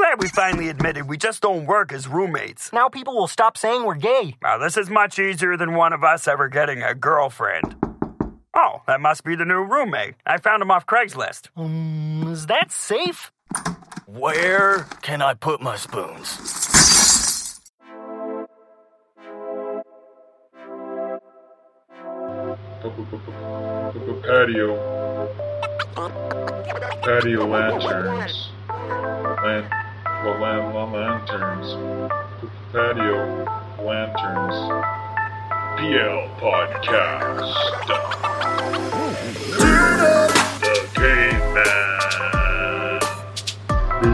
glad we finally admitted we just don't work as roommates. Now people will stop saying we're gay. Now, this is much easier than one of us ever getting a girlfriend. Oh, that must be the new roommate. I found him off Craigslist. Um, is that safe? Where can I put my spoons? Patio. Patio lanterns. Lan- la- lanterns. Patio lanterns. PL podcast. The caveman. The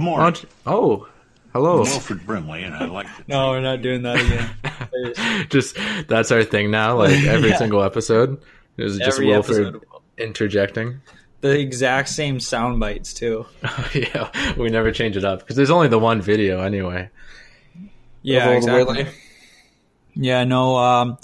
Good morning. don't you- Oh, hello. Wilford Brimley, and I'd like to No, we're not doing that again. just that's our thing now. Like every Yeah. single episode, is just Every Wilfred episode. interjecting. The exact same sound bites too. yeah, we never change it up because there's only the one video anyway. Yeah, Of all the exactly. Yeah, no. Um,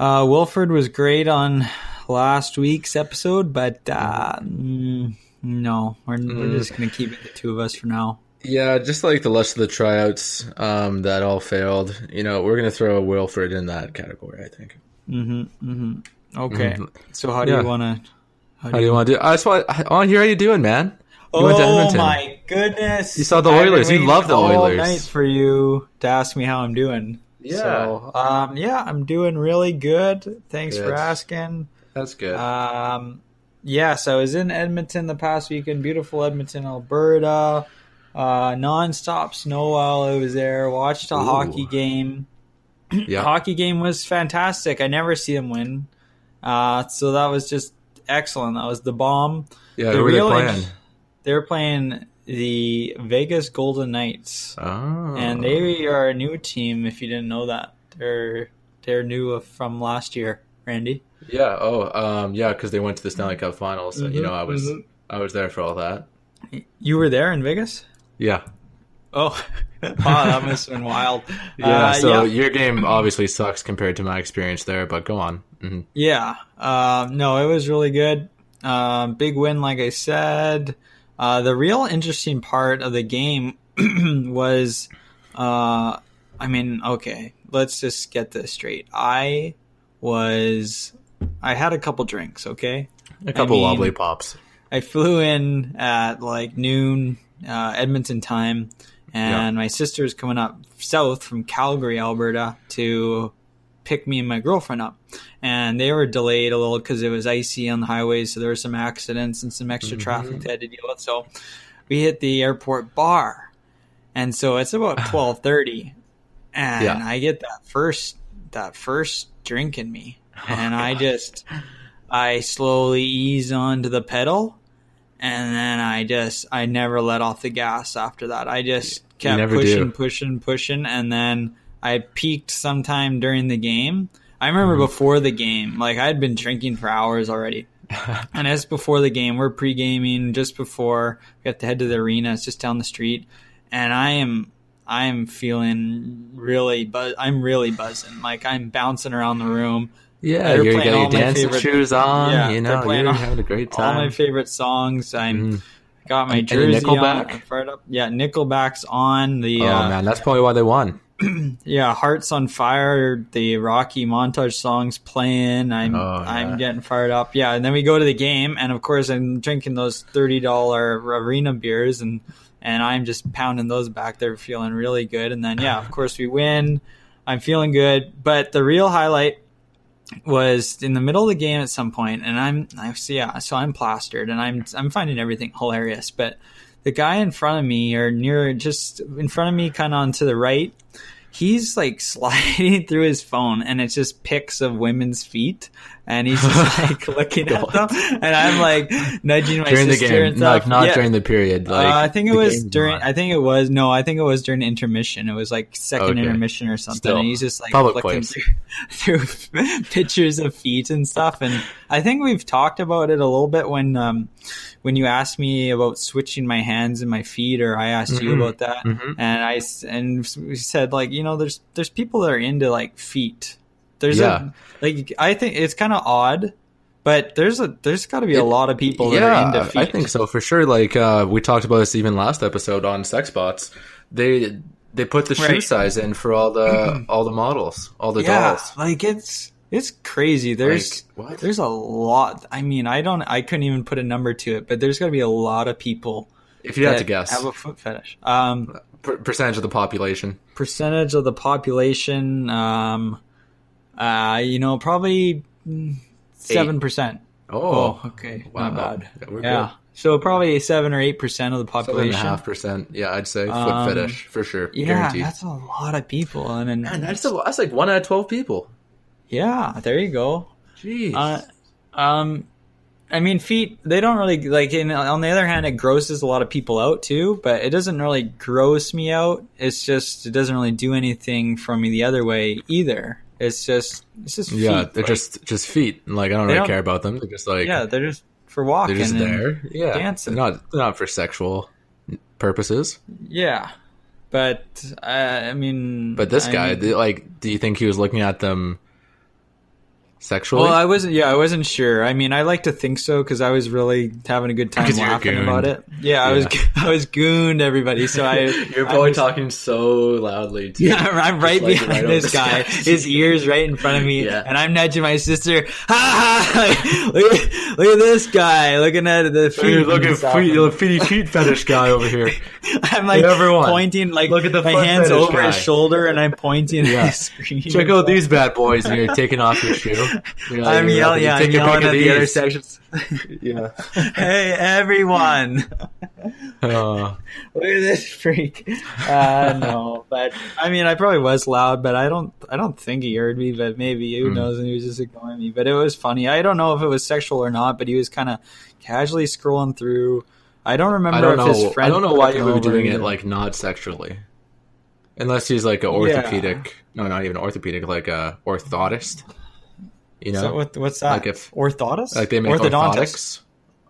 uh, Wilford was great on last week's episode, but uh, mm, no, we're, we're Mm. just gonna keep it the two of us for now. Yeah, just like the rest of the tryouts um, that all failed. You know, we're gonna throw Wilfred in that category. I think. Mm-hmm. Mm-hmm. Okay. Mhm. So how do Yeah. you want to? How do you want to do? I just want. I want to hear how you doing, man. You went to Oh Edmonton. my goodness! You saw the I've Oilers. You love the all Oilers. Night for you to ask me how I'm doing. Yeah. So, um, yeah, I'm doing really good. Thanks for asking. That's good. Um, yes, I was in Edmonton the past weekend. Beautiful Edmonton, Alberta. Uh, non-stop snow while I was there. Watched a Ooh. hockey game. yeah. Hockey game was fantastic. I never see them win. Uh, so that was just excellent. That was the bomb. Yeah. the Who were they playing? int- They were playing the Vegas Golden Knights, Oh. and they are a new team. If you didn't know that, they're they're new from last year. Randy. Yeah. Oh. Um. Yeah. Because they went to the Stanley Cup Finals. So, you know, I was mhm. I was there for all that. You were there in Vegas. Yeah. Oh, wow, that must have been wild. Yeah. Uh, so yeah, your game obviously sucks compared to my experience there, but go on. hmm yeah. Um, no, it was really good. Um, big win, like I said. Uh, the real interesting part of the game was, uh, I mean, okay, let's just get this straight. I was, I had a couple drinks, okay? A couple mean- wobbly pops. I flew in at like noon uh, Edmonton time, and my sister's coming up south from Calgary, Alberta, to pick me and my girlfriend up. And they were delayed a little because it was icy on the highways, so there were some accidents and some extra traffic they had to deal with. So we hit the airport bar, and so it's about twelve thirty, and Yeah. I get that first that first drink in me, and I just I slowly ease onto the pedal, and then I just I never let off the gas after that. I just kept pushing, do. pushing, pushing, and then I peaked sometime during the game. I remember Mm-hmm. before the game, like I'd been drinking for hours already. and as before the game, we're pre gaming just before we have to head to the arena. It's just down the street, and I am I am feeling really but I'm really buzzing. Like I'm bouncing around the room. Yeah, They're you playing got all your dancing favorite- shoes on. Yeah, you know, you're all- having a great time. All my favorite songs. I'm Mhm. got my jersey Nickelback? on. Fired up. Yeah, Nickelback's on the. oh uh, man, that's probably why they won. yeah, Hearts on Fire, the Rocky montage songs playing. I'm Oh. I'm getting fired up. Yeah, and then we go to the game, and of course I'm drinking those thirty dollar arena beers, and and I'm just pounding those back. They're feeling really good, and then yeah, of course we win. I'm feeling good, but the real highlight was in the middle of the game at some point, and I'm I see yeah, so I'm plastered, and I'm I'm finding everything hilarious, but the guy in front of me, or near just in front of me, kind of on to the right, he's like sliding through his phone, and it's just pics of women's feet, and he's just like looking at them, and I'm like nudging my during the sister and game, stuff. like not Yeah. during the period. Like uh, I think it was during. on. I think it was no. I think it was during intermission. It was like second Okay. intermission or something. Still, and he's just like flicking through, through pictures of feet and stuff. And I think we've talked about it a little bit when um, when you asked me about switching my hands and my feet, or I asked you Mhm. about that, Mhm. and I and we said like you know there's there's people that are into like feet. There's Yeah. a like I think it's kind of odd. But there's a there's got to be a lot of people that are yeah, into feet. I think so for sure. Like uh, we talked about this even last episode on sex bots. They they put the shoe Right. size in for all the all the models, all the yeah, dolls. like it's it's crazy. There's Like, what? there's a lot. I mean, I don't. I couldn't even put a number to it, but there's got to be a lot of people. If you had to guess, have a foot fetish. Um, per- percentage of the population. percentage of the population. Um, uh, you know, probably seven percent. Oh, Oh, okay, wow. not bad. Yeah, Yeah, so probably seven or eight percent of the seven and a population. half percent. Yeah, I'd say foot Um, fetish for sure. Yeah, Guaranteed. that's a lot of people, and then Man, that's, a, that's like one out of twelve people. yeah, there you go. Jeez. Uh, um, I mean, feet. They don't really like. In, on the other hand, it grosses a lot of people out too. But it doesn't really gross me out. It's just it doesn't really do anything for me the other way either. It's just it's just yeah, feet. they're like- just just feet. Like I don't really don't- care about them. They're just like yeah. They're just for walking. they're just there. Yeah, dancing. They're not they're not for sexual purposes. Yeah, but uh, I mean, But this I guy, mean- like, do you think he was looking at them sexually? Well, I wasn't. Yeah, I wasn't sure. I mean, I like to think so because I was really having a good time you're laughing about it. Yeah, I was. I was gooned everybody. So I. You're I probably was- talking so loudly. Too. Yeah, I'm right like behind right this this guy. guy. His ears right in front of me, Yeah. and I'm nudging my sister. Ha ha! look, at, look at this guy looking at the feet. You're and looking feet, you're feet, feet fetish guy over here. I'm like Everyone. pointing, like Look at the my hands fetish over his shoulder, and I'm pointing Yeah. at his screen. Check out these bad boys, and you're taking off your shoe. Like, I'm yelling, yeah, I'm take a pic yelling of at the other sections. Yeah. hey, everyone! Uh, Look at this freak. Uh, no, but I mean, I probably was loud, but I don't, I don't think he heard me. But maybe who Hmm. knows? And he was just ignoring me. But it was funny. I don't know if it was sexual or not. But he was kind of casually scrolling through. I don't remember I don't if know. his friend. I don't know why he over doing it like not sexually, unless he's like an orthopedic. No, not even orthopedic, like a orthotist. You know, what, what's that? Like if- orthodontist, like they make orthodontist. orthotics.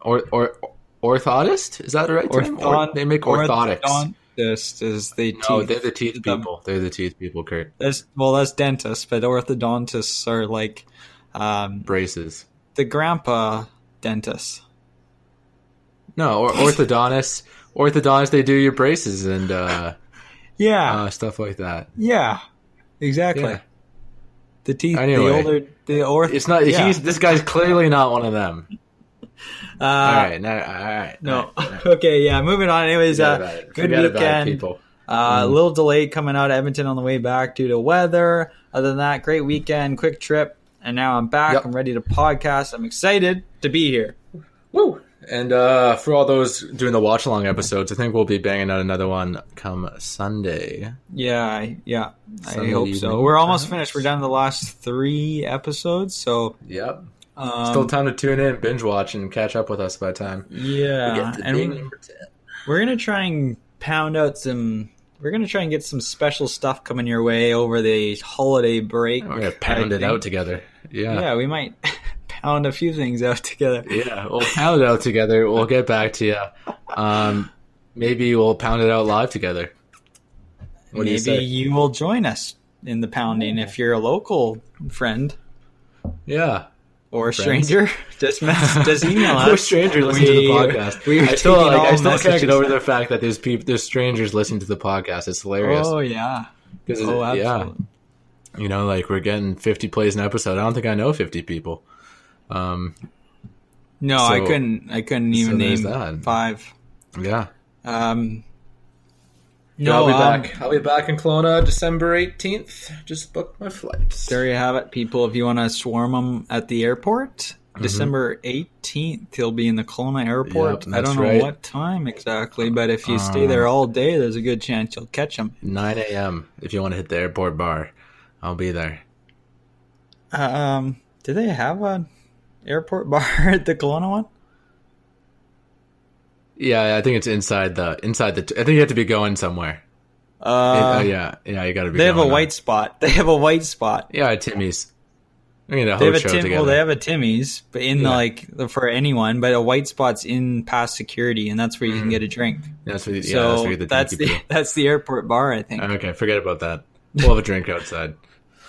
Or or orthotist is that the right term? Or, they make orthotics. Orthodontist is the teeth. No, they're the teeth people. They're the teeth people, Kurt. That's well, that's dentists, but orthodontists are like um, Braces. the grandpa dentists. No, or orthodontists. Orthodontists, they do your braces and uh, Yeah, uh, stuff like that. yeah, exactly. Yeah. The teeth, Anyway. the older, the orth. It's not. Yeah. He's this guy's clearly not one of them. Uh, all right, now, all right. No. all right. okay, yeah. Moving on. Anyways, uh, good Forget about it, weekend. people. Uh, A little delayed coming out of Edmonton on the way back due to weather. Other than that, great weekend, quick trip, and now I'm back. Yep. I'm ready to podcast. I'm excited to be here. Woo! And uh, for all those doing the watch along episodes, I think we'll be banging out another one come Sunday. Yeah, I- yeah. I hope so. We're almost finished. We're down to the last three episodes, so Yep. um, Still time to tune in, binge watch, and catch up with us by the time. yeah. And we, we're gonna try and pound out some. We're gonna try and get some special stuff coming your way over the holiday break. We're gonna pound I it think. out together. Yeah. Yeah, we might pound a few things out together. Yeah, we'll pound it out together. We'll get back to you. Um, maybe we'll pound it out live together. What do you Maybe you will join us in the pounding if you're a local friend Yeah. or a Friends. stranger. Just mess, just email us. stranger listening to the podcast. we I still, like, I still can't get over the fact that there's people, there's strangers listening to the podcast. It's hilarious. Oh yeah. it- Oh, yeah, you know, like we're getting 50 plays an episode. I don't think I know 50 people. Um, No, I couldn't. I couldn't even so name that. five. yeah. Um, Yeah, no, I'll be um, back. I'll be back in Kelowna December 18th. Just booked my flights. There you have it, people. If you want to swarm them at the airport, December 18th, he'll be in the Kelowna airport. Yep, I don't know right. what time exactly, but if you stay there all day, there's a good chance you'll catch him. 9 a.m. If you want to hit the airport bar, I'll be there. Um, do they have an airport bar at the Kelowna one? Yeah, I think it's inside the inside the. I think you have to be going somewhere. Uh, oh yeah, yeah, you got to be. they have a going white spot. They have a white spot. Yeah, Timmy's. We need a They have a Tim. together. Well, they have a Timmy's, but in the, Yeah. like for anyone, but a white spot's in past security, and that's where you can get a drink. That's Mm. yeah, that's, where you get the that's dinky the that's the airport bar, I think. Okay, forget about that. We'll have a drink outside.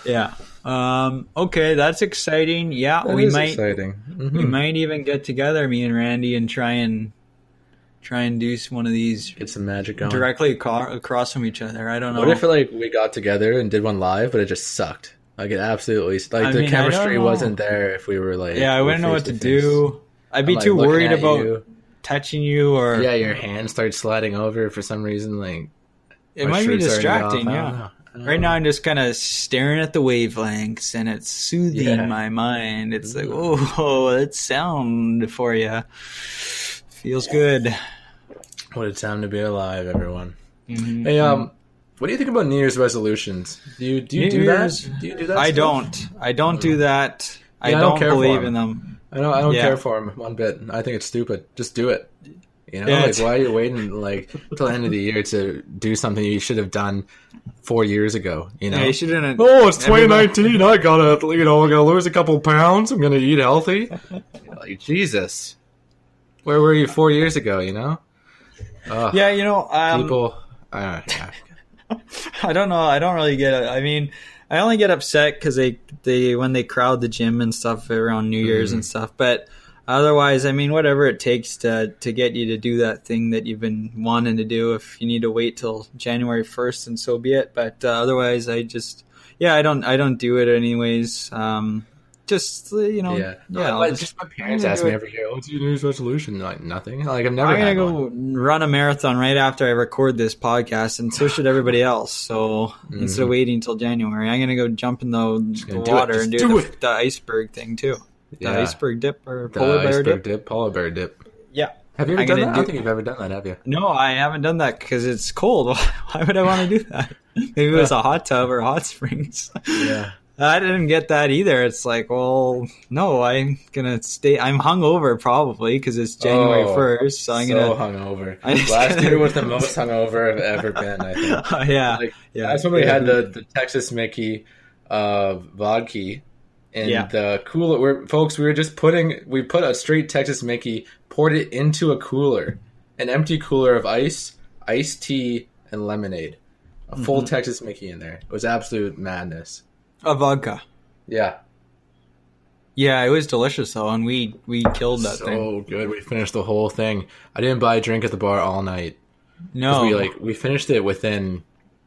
Yeah. Um. Okay, that's exciting. Yeah, That we is might exciting. we might even get together, me and Randy, and try and try and do one of these Get some magic going. directly aco- across from each other. I don't know. What if like we got together and did one live, but it just sucked? Like it absolutely like I the mean, chemistry wasn't there if we were like yeah, I wouldn't know what to face-to-face. do. I'd be I'm, too looking worried about you. touching you, or Yeah, your hand starts sliding over for some reason. Like it might be shirt's already distracting. I don't Yeah. Know. I don't Right now, I'm just kind of staring at the wavelengths, and it's soothing Yeah. my mind. It's like, oh, that's sound for you. Feels good. What a time to be alive, everyone. Mhm. Hey, um, what do you think about New Year's resolutions? Do you do you New do Year's- that? Do you do that? I stuff? don't. I don't do that. I Yeah, I don't don't believe in them. I don't. I don't Yeah. care for them one bit. I think it's stupid. Just do it. You know, Yeah, like why are you waiting like till the end of the year to do something you should have done four years ago? You know. Yeah, you shouldn't. Oh, it's 2019. I gotta, you know, I gotta lose a couple pounds. I'm gonna eat healthy. like Jesus, where were you four years ago? You know, Ugh, Yeah, you know, um, people. Uh, yeah. I don't know. I don't really get it. I mean, I only get upset because they they when they crowd the gym and stuff around New Year's Mm-hmm. and stuff. But otherwise, I mean, whatever it takes to to get you to do that thing that you've been wanting to do. If you need to wait till January first, and so be it. But uh, otherwise, I just yeah, I don't I don't do it anyways. Um, just you know, yeah, yeah. Like, just- just, my parents ask me every year, "What's your New Year's resolution?" Like nothing. Like I've never. I'm gonna had go one. run a marathon right after I record this podcast, and so should everybody else. So instead of waiting until January, I'm gonna go jump in the, the gonna do water and do, do the, the iceberg thing too. The Yeah. iceberg dip or The polar bear iceberg dip. polar bear dip. Yeah. Have you ever I'm done that? I do- don't think you've ever done that, have you? No, I haven't done that because it's cold. Why would I want to do that? Maybe it was a hot tub or hot springs. Yeah. I didn't get that either. It's like, well, no, I'm gonna stay. I'm hungover probably because it's January Oh, first, so I'm so gonna. hungover. I'm Last gonna- year was the most hungover I've ever been. I think. yeah, Like, yeah. That's when we had the, the Texas Mickey uh, vodka and Yeah. the cooler. We're, folks, we were just putting we put a straight Texas Mickey, poured it into a cooler, an empty cooler of ice, iced tea, and lemonade. A full Mm-hmm. Texas Mickey in there. It was absolute madness. a vodka. Yeah, Yeah, it was delicious though, and we we killed that so thing. good. We finished the whole thing. I didn't buy a drink at the bar all night No, we like we finished it within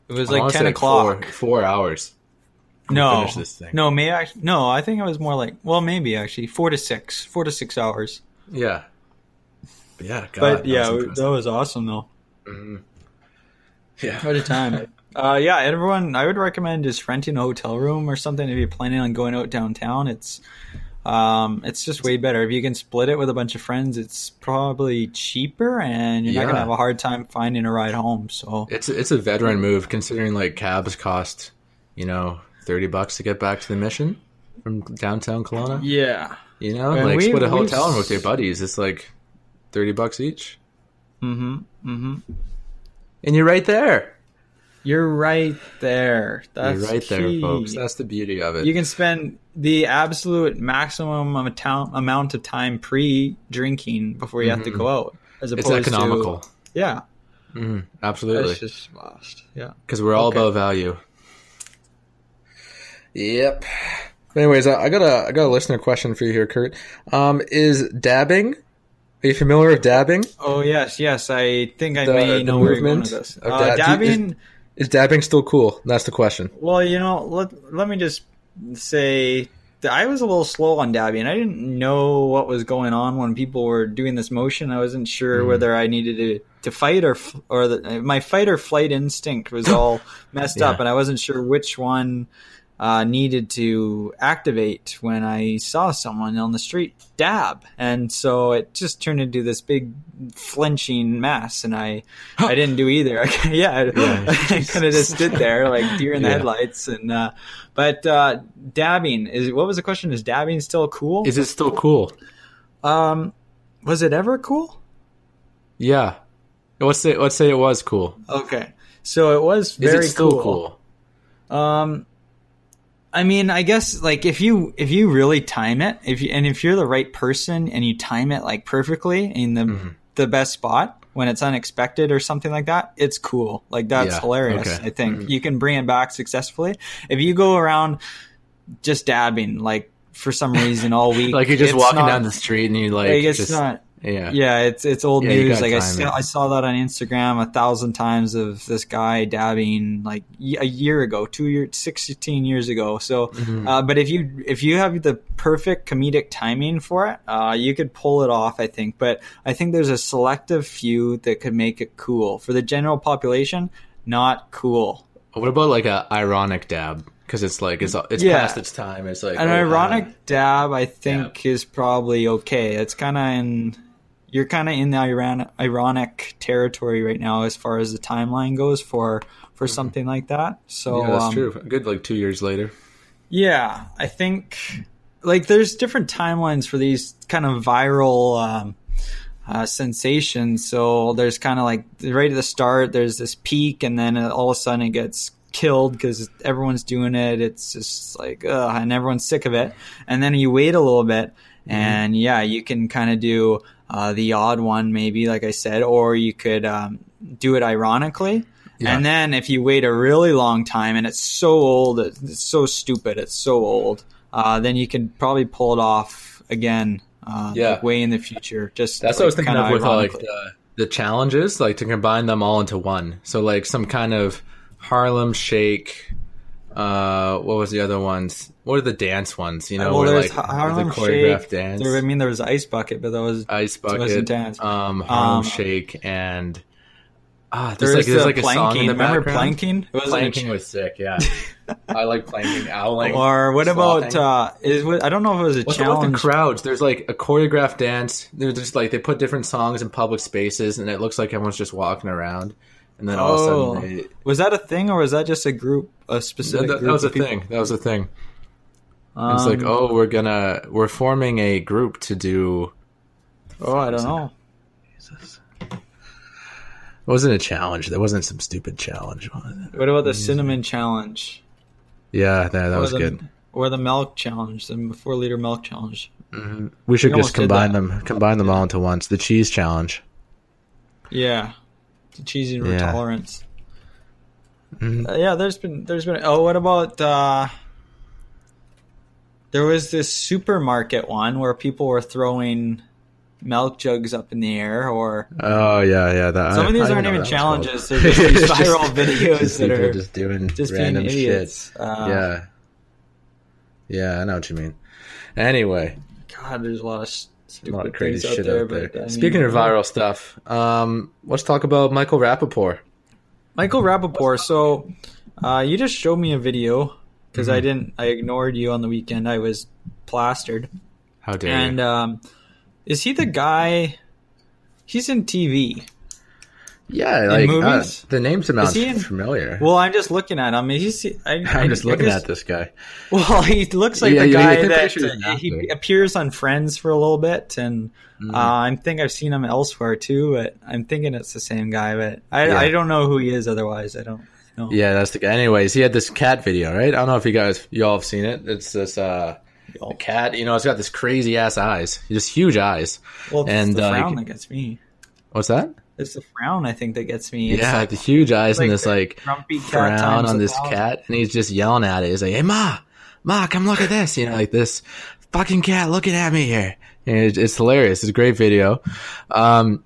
it was like ten say o'clock. Four, four hours. No, finished this thing. no, maybe I, no. I think it was more like well, maybe actually four to six, four to six hours. Yeah. Yeah, God, but that yeah, was that was awesome though. yeah. What a time. uh, yeah, everyone, I would recommend just renting a hotel room or something if you're planning on going out downtown. It's um, it's just way better if you can split it with a bunch of friends. It's probably cheaper, and you're not gonna have a hard time finding a ride home. So It's it's a veteran move considering like cabs cost, you know, thirty bucks to get back to the mission from downtown Kelowna. yeah, You know, And like we- split a hotel room with your buddies. It's like thirty bucks each, mm-hmm, mm-hmm. and you're right there. You're right there. That's you're right there, folks. That's the beauty of it. You can spend the absolute maximum amount amount of time pre-drinking before you have to go out, as Mm-hmm. it's economical. to yeah. Mhm, absolutely. That's just lost. Yeah. because we're all Okay. about value. Yep. Anyways, I got a I got a listener question for you here, Kurt. Um, is dabbing? Are you familiar with dabbing? Oh yes, yes. I think I The- may know where you're going movement with this. Uh, dab- you- dabbing. Is dabbing still cool? That's the question. Well, you know, let let me just say that I was a little slow on dabbing. I didn't know what was going on when people were doing this motion. I wasn't sure whether I needed to to fight or or the, my fight or flight instinct was all messed up, and I wasn't sure which one uh, needed to activate when I saw someone on the street dab, and so it just turned into this big flinching mess, and I I didn't do either. yeah, I, I kind of just stood there like deer in the Yeah. headlights, and uh, but uh, dabbing is what was the question? Is dabbing still cool? Is it still cool? um, was it ever cool? Yeah. Let's say let's say it was cool. Okay, so it was very cool. cool? Um, I mean, I guess like if you if you really time it, if you and if you're the right person and you time it like perfectly in the Mm-hmm. the best spot when it's unexpected or something like that, it's cool. Like that's Yeah, hilarious. okay. Mm-hmm. I think you can bring it back successfully. If you go around just dabbing like for some reason all week, Like you're just walking not- down the street and you like, like it's just, not yeah. yeah, it's it's old Yeah, news. Like I saw. I saw that on Instagram a thousand times of this guy dabbing like a year ago, two years, sixteen years ago. So, Mm-hmm. uh, but if you if you have the perfect comedic timing for it, uh, you could pull it off. I think, but I think there's a selective few that could make it cool for the general population. Not cool. What about like a ironic dab? Because it's like it's it's Yeah. past its time. It's like An oh, ironic uh, dab, I think, is probably okay. It's kind of in. You're kind of in the Iran, ironic territory right now as far as the timeline goes for for something like that. So Mm-hmm. yeah, that's um, true. Good, like two years later. Yeah, I think like there's different timelines for these kind of viral um, uh, sensations. So there's kind of like right at the start, there's this peak, and then all of a sudden it gets killed because everyone's doing it. It's just like, ugh, and everyone's sick of it. And then you wait a little bit, and yeah, you can kind of do uh, the odd one, maybe, like I said, or you could um, do it ironically. And then if you wait a really long time and it's so old, it's so stupid, it's so old, uh, then you can probably pull it off again, uh, Yeah. like way in the future. Just That's what I was thinking kinda with uh, like the, the challenges, like to combine them all into one. So like some kind of Harlem Shake. Uh, what was the other ones? What are the dance ones? You know, well, where like Harlem the choreographed Shake. dance, There, I mean, there was Ice Bucket, but that was ice Bucket wasn't dance. um, Harlem Um, Shake, and ah, there's there's like there's the like a song in the Remember background. planking? It wasn't a Planking was sick. Yeah, I like planking, owling. Or what about uh, is what I don't know if it was a What's with the crowds? There's like a choreographed dance. They're just like they put different songs in public spaces, and it looks like everyone's just walking around. And then all Oh, of a sudden, they, was that a thing or was that just a group, a that, specific? that group was a people? thing. That was a thing. it's like, Um, oh, we're gonna we're forming a group to do. oh, I don't know. It wasn't a challenge. There wasn't some stupid challenge. it? What about the cinnamon challenge? Yeah, that, that was the, good. Or the milk challenge, the four liter milk challenge. We should we just combine them, combine them all into once. The cheese challenge. Yeah, cheesy Yeah. tolerance. Mhm. Uh, yeah, there's been there's been. Oh, what about? uh There was this supermarket one where people were throwing milk jugs up in the air, or Oh yeah, yeah. That, some I- of these I aren't even what that was challenges. They're just these viral videos just that are just doing just being random idiots. shit. Uh, yeah, yeah. I know what you mean. Anyway, God, there's a lot of a lot of crazy shit out there. out there. But, I mean, Speaking of viral stuff, um, let's talk about Michael Rapaport. Michael Rapaport. So, uh, you just showed me a video because Mm-hmm. I didn't. I ignored you on the weekend. I was plastered. How dare And you? um, is he the guy? He's in TV. Yeah, like uh, the name sounds in- familiar. Well, I'm just looking at him. He's. I, I'm just looking at this guy. Well, he looks like Yeah, the yeah, guy that uh, he appears on Friends for a little bit, and Mm-hmm. uh, I think I've seen him elsewhere too. But I'm thinking it's the same guy. But I, Yeah. I don't know who he is. Otherwise, I don't know. Yeah, that's the guy. Anyways, he had this cat video, right? I don't know if you guys, y'all have seen it. It's this uh, cat. You know, it's got this crazy ass eyes, just huge eyes. Well, it's And, the uh, frown that gets me. What's that? It's the frown I think that gets me. It's yeah, like the huge eyes like and this like grumpy cat frown on this thousand. cat, and he's just yelling at it. He's like, "Hey, ma, ma, come look at this!" You know, like this fucking cat looking at me here. And it, it's hilarious. It's a great video. Um,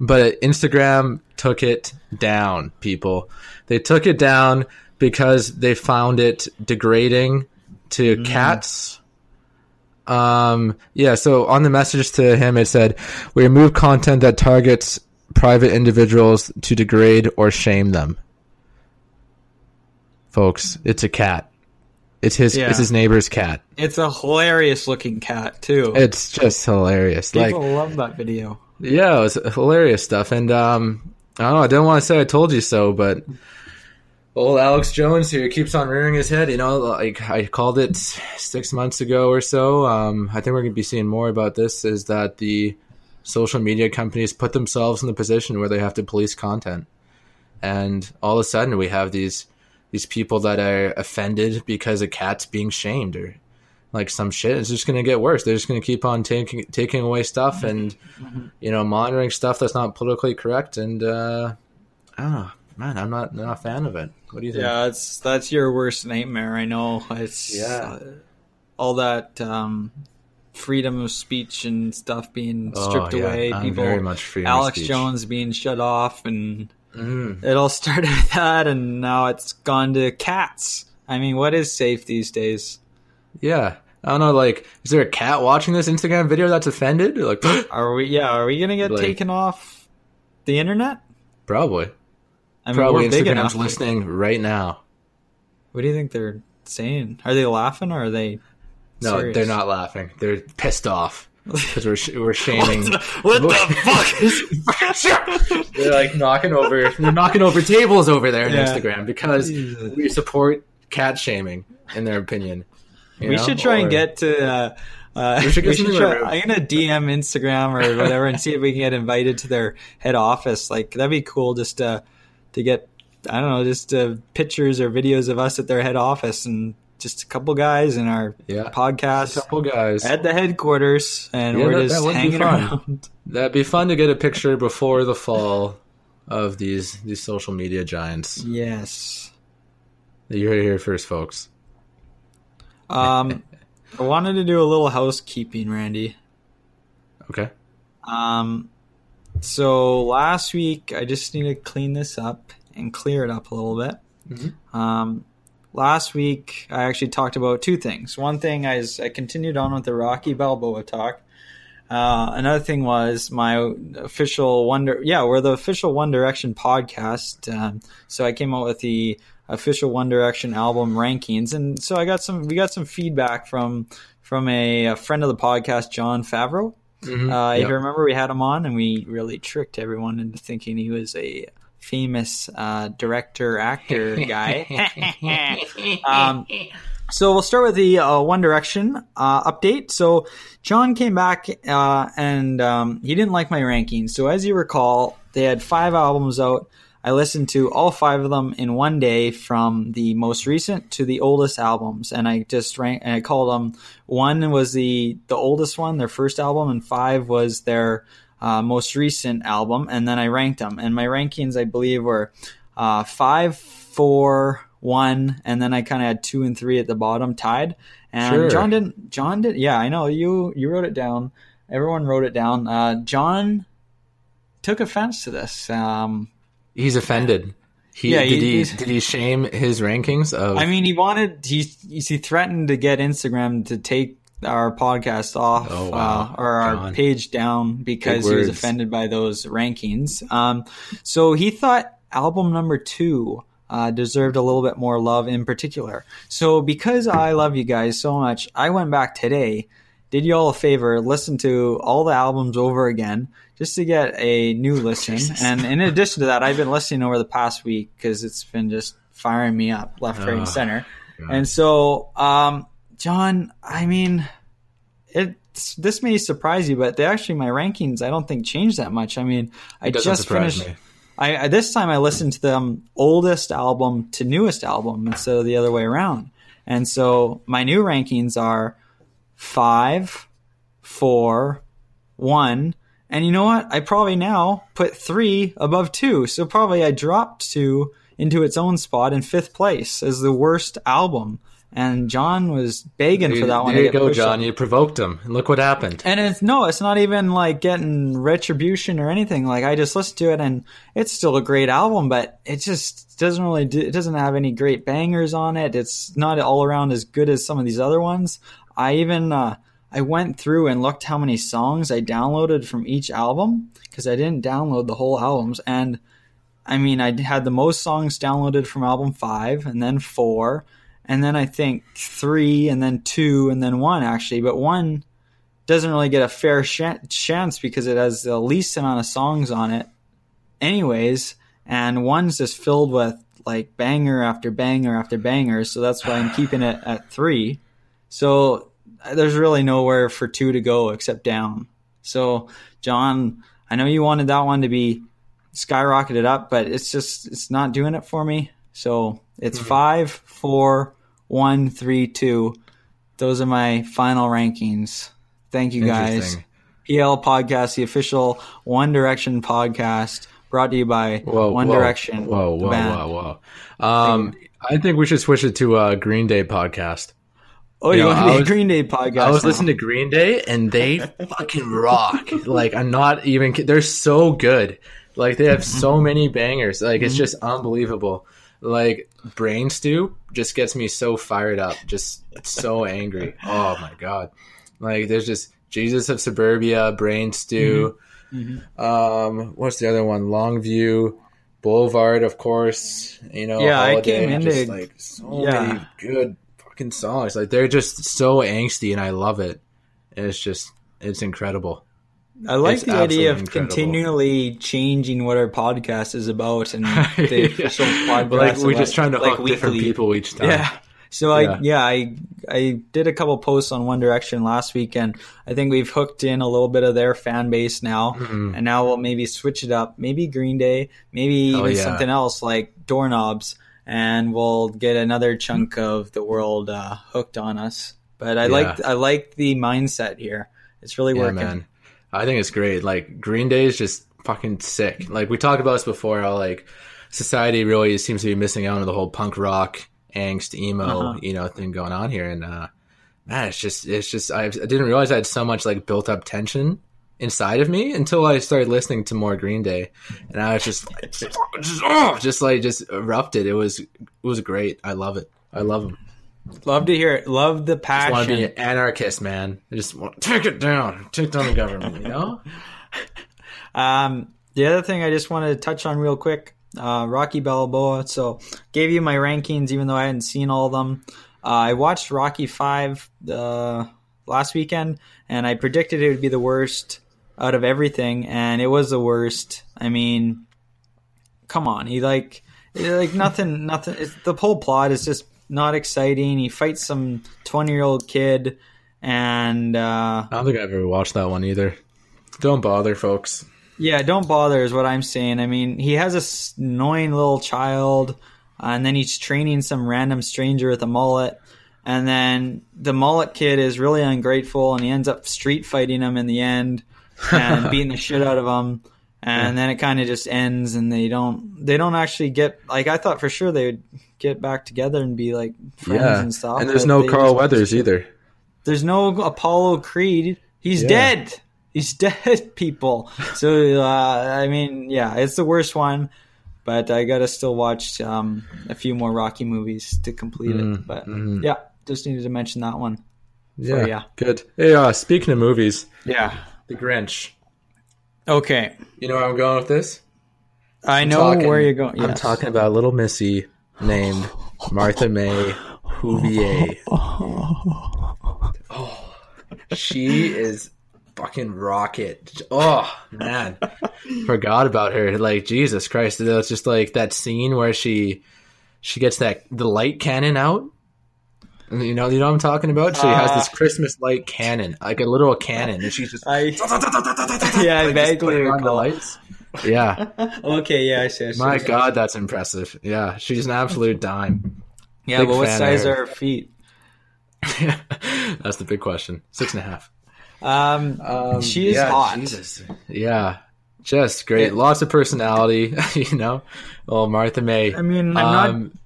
but Instagram took it down. People, they took it down because they found it degrading Mm. to cats. Um, yeah, so on the message to him, it said, We remove content that targets private individuals to degrade or shame them. Folks, it's a cat. It's his Yeah. it's his neighbor's cat. It's a hilarious looking cat too. It's just hilarious. People like love that video. yeah, it was hilarious stuff. And um, I don't know. I didn't want to say I told you so, but old Alex Jones here keeps on rearing his head. You know, like I called it six months ago or so. Um, I think we're going to be seeing more about this. Is that the social media companies put themselves in the position where they have to police content, and all of a sudden we have these these people that are offended because a cat's being shamed or like some shit. It's just going to get worse. They're just going to keep on taking taking away stuff and you know monitoring stuff that's not politically correct. And uh, I don't know, man. I'm not not a fan of it. What do you think? Yeah, that's that's your worst nightmare. I know. It's Yeah. uh, all that um, freedom of speech and stuff being Oh, stripped yeah, away. I'm People, very much freedom Alex. Jones being shut off, and Mm. it all started with that, and now it's gone to cats. I mean, what is safe these days? Yeah. I don't know. Like, is there a cat watching this Instagram video that's offended? Like, Are we? Yeah, are we gonna get Like- taken off the internet? probably. I mean, Probably Instagram's listening right now. What do you think they're saying? Are they laughing or are they? No, serious? they're not laughing. They're pissed off because we're sh- we're shaming. What the fuck is? they're like knocking over. They're knocking over tables over there on Yeah. Instagram because we support cat shaming, in their opinion. We know? should try Or- and get to. Uh, uh, We should get something try. I'm gonna DM Instagram or whatever and see if we can get invited to their head office. Like that'd be cool, just to to get I don't know, just uh, pictures or videos of us at their head office and just a couple guys in our Yeah. podcast couple guys. at the headquarters, and Yeah, we're that- just that hanging fun. around. That'd be fun to get a picture before the fall of these these social media giants. yes. You heard it here first, folks. Um, I wanted to do a little housekeeping, Randy. Okay. Um, so last week I just need to clean this up and clear it up a little bit. Um, last week I actually talked about two things. One thing is I continued on with the Rocky Balboa talk. Uh, another thing was my official Wonder. Yeah, we're the official One Direction podcast. Um, so I came out with the official One Direction album rankings, and so I got some. We got some feedback from from a, a friend of the podcast, John Favreau. Uh, If Yep. you remember, we had him on, and we really tricked everyone into thinking he was a famous uh, director actor guy. um, so we'll start with the uh, One Direction uh, update. So John came back uh, and um, he didn't like my rankings. So as you recall, they had five albums out. I listened to all five of them in one day, from the most recent to the oldest albums, and I just rank. And I called them. One was the the oldest one, their first album, and five was their uh, most recent album. And then I ranked them, and my rankings, I believe, were uh, five, four, one, and then I kind of had two and three at the bottom tied. And Sure. John didn't. John did. Yeah, I know you. You wrote it down. Everyone wrote it down. Uh, John took offense to this. Um, He's offended. He, Yeah, did he- he did he shame his rankings of I mean, he wanted he he threatened to get Instagram to take our podcast off Oh, wow. uh, or our page down because Big he was offended by those rankings. Um, so he thought album number two uh, deserved a little bit more love in particular. So because I love you guys so much, I went back today, did you all a favor, listen to all the albums over again just to get a new listen. And in addition to that, I've been listening over the past week because it's been just firing me up left, right, and Oh, center. And so, um, John, I mean, it this may surprise you, but they actually my rankings I don't think changed that much. I mean, I just finished. me. I, I this time I listened to them um, oldest album to newest album instead of the other way around. And so my new rankings are five, four, one, and you know what? I probably now put three above two. So probably I dropped two into its own spot in fifth place as the worst album. And John was begging for that one. There you go, John. up. You provoked him, and look what happened. And it's no, it's not even like getting retribution or anything. Like I just listened to it, and it's still a great album, but it just doesn't really. Do, it doesn't have any great bangers on it. It's not all around as good as some of these other ones. I even uh, I went through and looked how many songs I downloaded from each album because I didn't download the whole albums, and I mean I had the most songs downloaded from album five, and then four. And then I think three, and then two, and then one actually. But one doesn't really get a fair sh- chance because it has the least amount of songs on it, anyways. And one's just filled with like banger after banger after banger. So that's why I'm keeping it at three. So uh, there's really nowhere for two to go except down. So John, I know you wanted that one to be skyrocketed up, but it's just it's not doing it for me. So it's five, four, one, three, two. Those are my final rankings. Thank you guys. PL podcast, the official One Direction podcast, brought to you by Whoa, One whoa, Direction. Whoa, whoa, whoa, whoa. Um, I think we should switch it to a Green Day podcast. Oh, you You know, want to be a Green Day podcast? I was now. listening to Green Day and they fucking rock. Like I'm not even. They're so good. Like they have so many bangers. Like it's just unbelievable. Like Brain Stew just gets me so fired up. Just so angry. Oh my god. Like there's just Jesus of Suburbia, Brain Stew. Um, what's the other one? Longview. Boulevard, of course. You know, Yeah, I came into- just, like so yeah. many good fucking songs. Like they're just so angsty, and I love it. And it's just it's incredible. I like It's the idea of incredible. continually changing what our podcast is about and the official podcast. like we're just trying to like, hook different weekly. people each time. Yeah. So I Yeah. yeah I I did a couple posts on One Direction last week, and I think we've hooked in a little bit of their fan base now, Mm-hmm. and now we'll maybe switch it up, maybe Green Day, maybe Hell even yeah. something else like Doorknobs, and we'll get another chunk of the world uh, hooked on us. But I Yeah. like I like the mindset here. It's really Yeah, working. man. I think it's great. Like Green Day is just fucking sick. Like we talked about this before, how like society really seems to be missing out on the whole punk rock, angst, emo, Uh-huh. you know, thing going on here. And uh man, it's just it's just I, I didn't realize I had so much like built up tension inside of me until I started listening to more Green Day, and I was just like, just, oh, just like just erupted. It was it was great. I love it. I love them. Love to hear it. Love the I want to be an anarchist, man. I just want to take it down, take down the government. You know. Um, the other thing I just wanted to touch on real quick, uh, Rocky Balboa. So gave you my rankings, even though I hadn't seen all of them. Uh, I watched Rocky Five uh, last weekend, and I predicted it would be the worst out of everything, and it was the worst. I mean, come on, he like like nothing, nothing. It's, the whole plot is just not exciting. He fights some twenty year old kid, and uh, I don't think I've ever watched that one either. Don't bother, folks. Yeah, don't bother is what I'm saying. I mean, he has this annoying little child, uh, and then he's training some random stranger with a mullet, and then the mullet kid is really ungrateful, and he ends up street fighting him in the end and beating the shit out of him. And then it kind of just ends, and they don't they don't actually get like I thought for sure they would get back together and be like friends Yeah, and stuff. and there's no Carl Weathers either. there's no Apollo Creed. He's Yeah. dead. He's dead, people. So uh, I mean, yeah, it's the worst one. But I gotta still watch um, a few more Rocky movies to complete Mm-hmm. it. But yeah, just needed to mention that one. Yeah, yeah. good. Hey, uh, speaking of movies, Yeah. The Grinch. Okay. You know where I'm going with this? I know Talking- where you're going. I'm talking about a little Missy named Martha May Whovier. Oh, she is fucking rocket. Oh man, forgot about her. Like Jesus Christ, it's just like that scene where she she gets that the light cannon out. You know, you know what I'm talking about. She has this Uh, Christmas light cannon, like a literal cannon, and she's just I yeah, I like, vaguely the lights. Yeah, Okay, yeah, I see. I see, I my see. God, that's impressive. Yeah, she's an absolute dime. Yeah, big but what size are her feet? that's the big question. Six and a half. Um, she is yeah, hot. Jesus. Yeah, just great. Yeah. Lots of personality. You know, well, Martha May. I mean, I'm not. Um,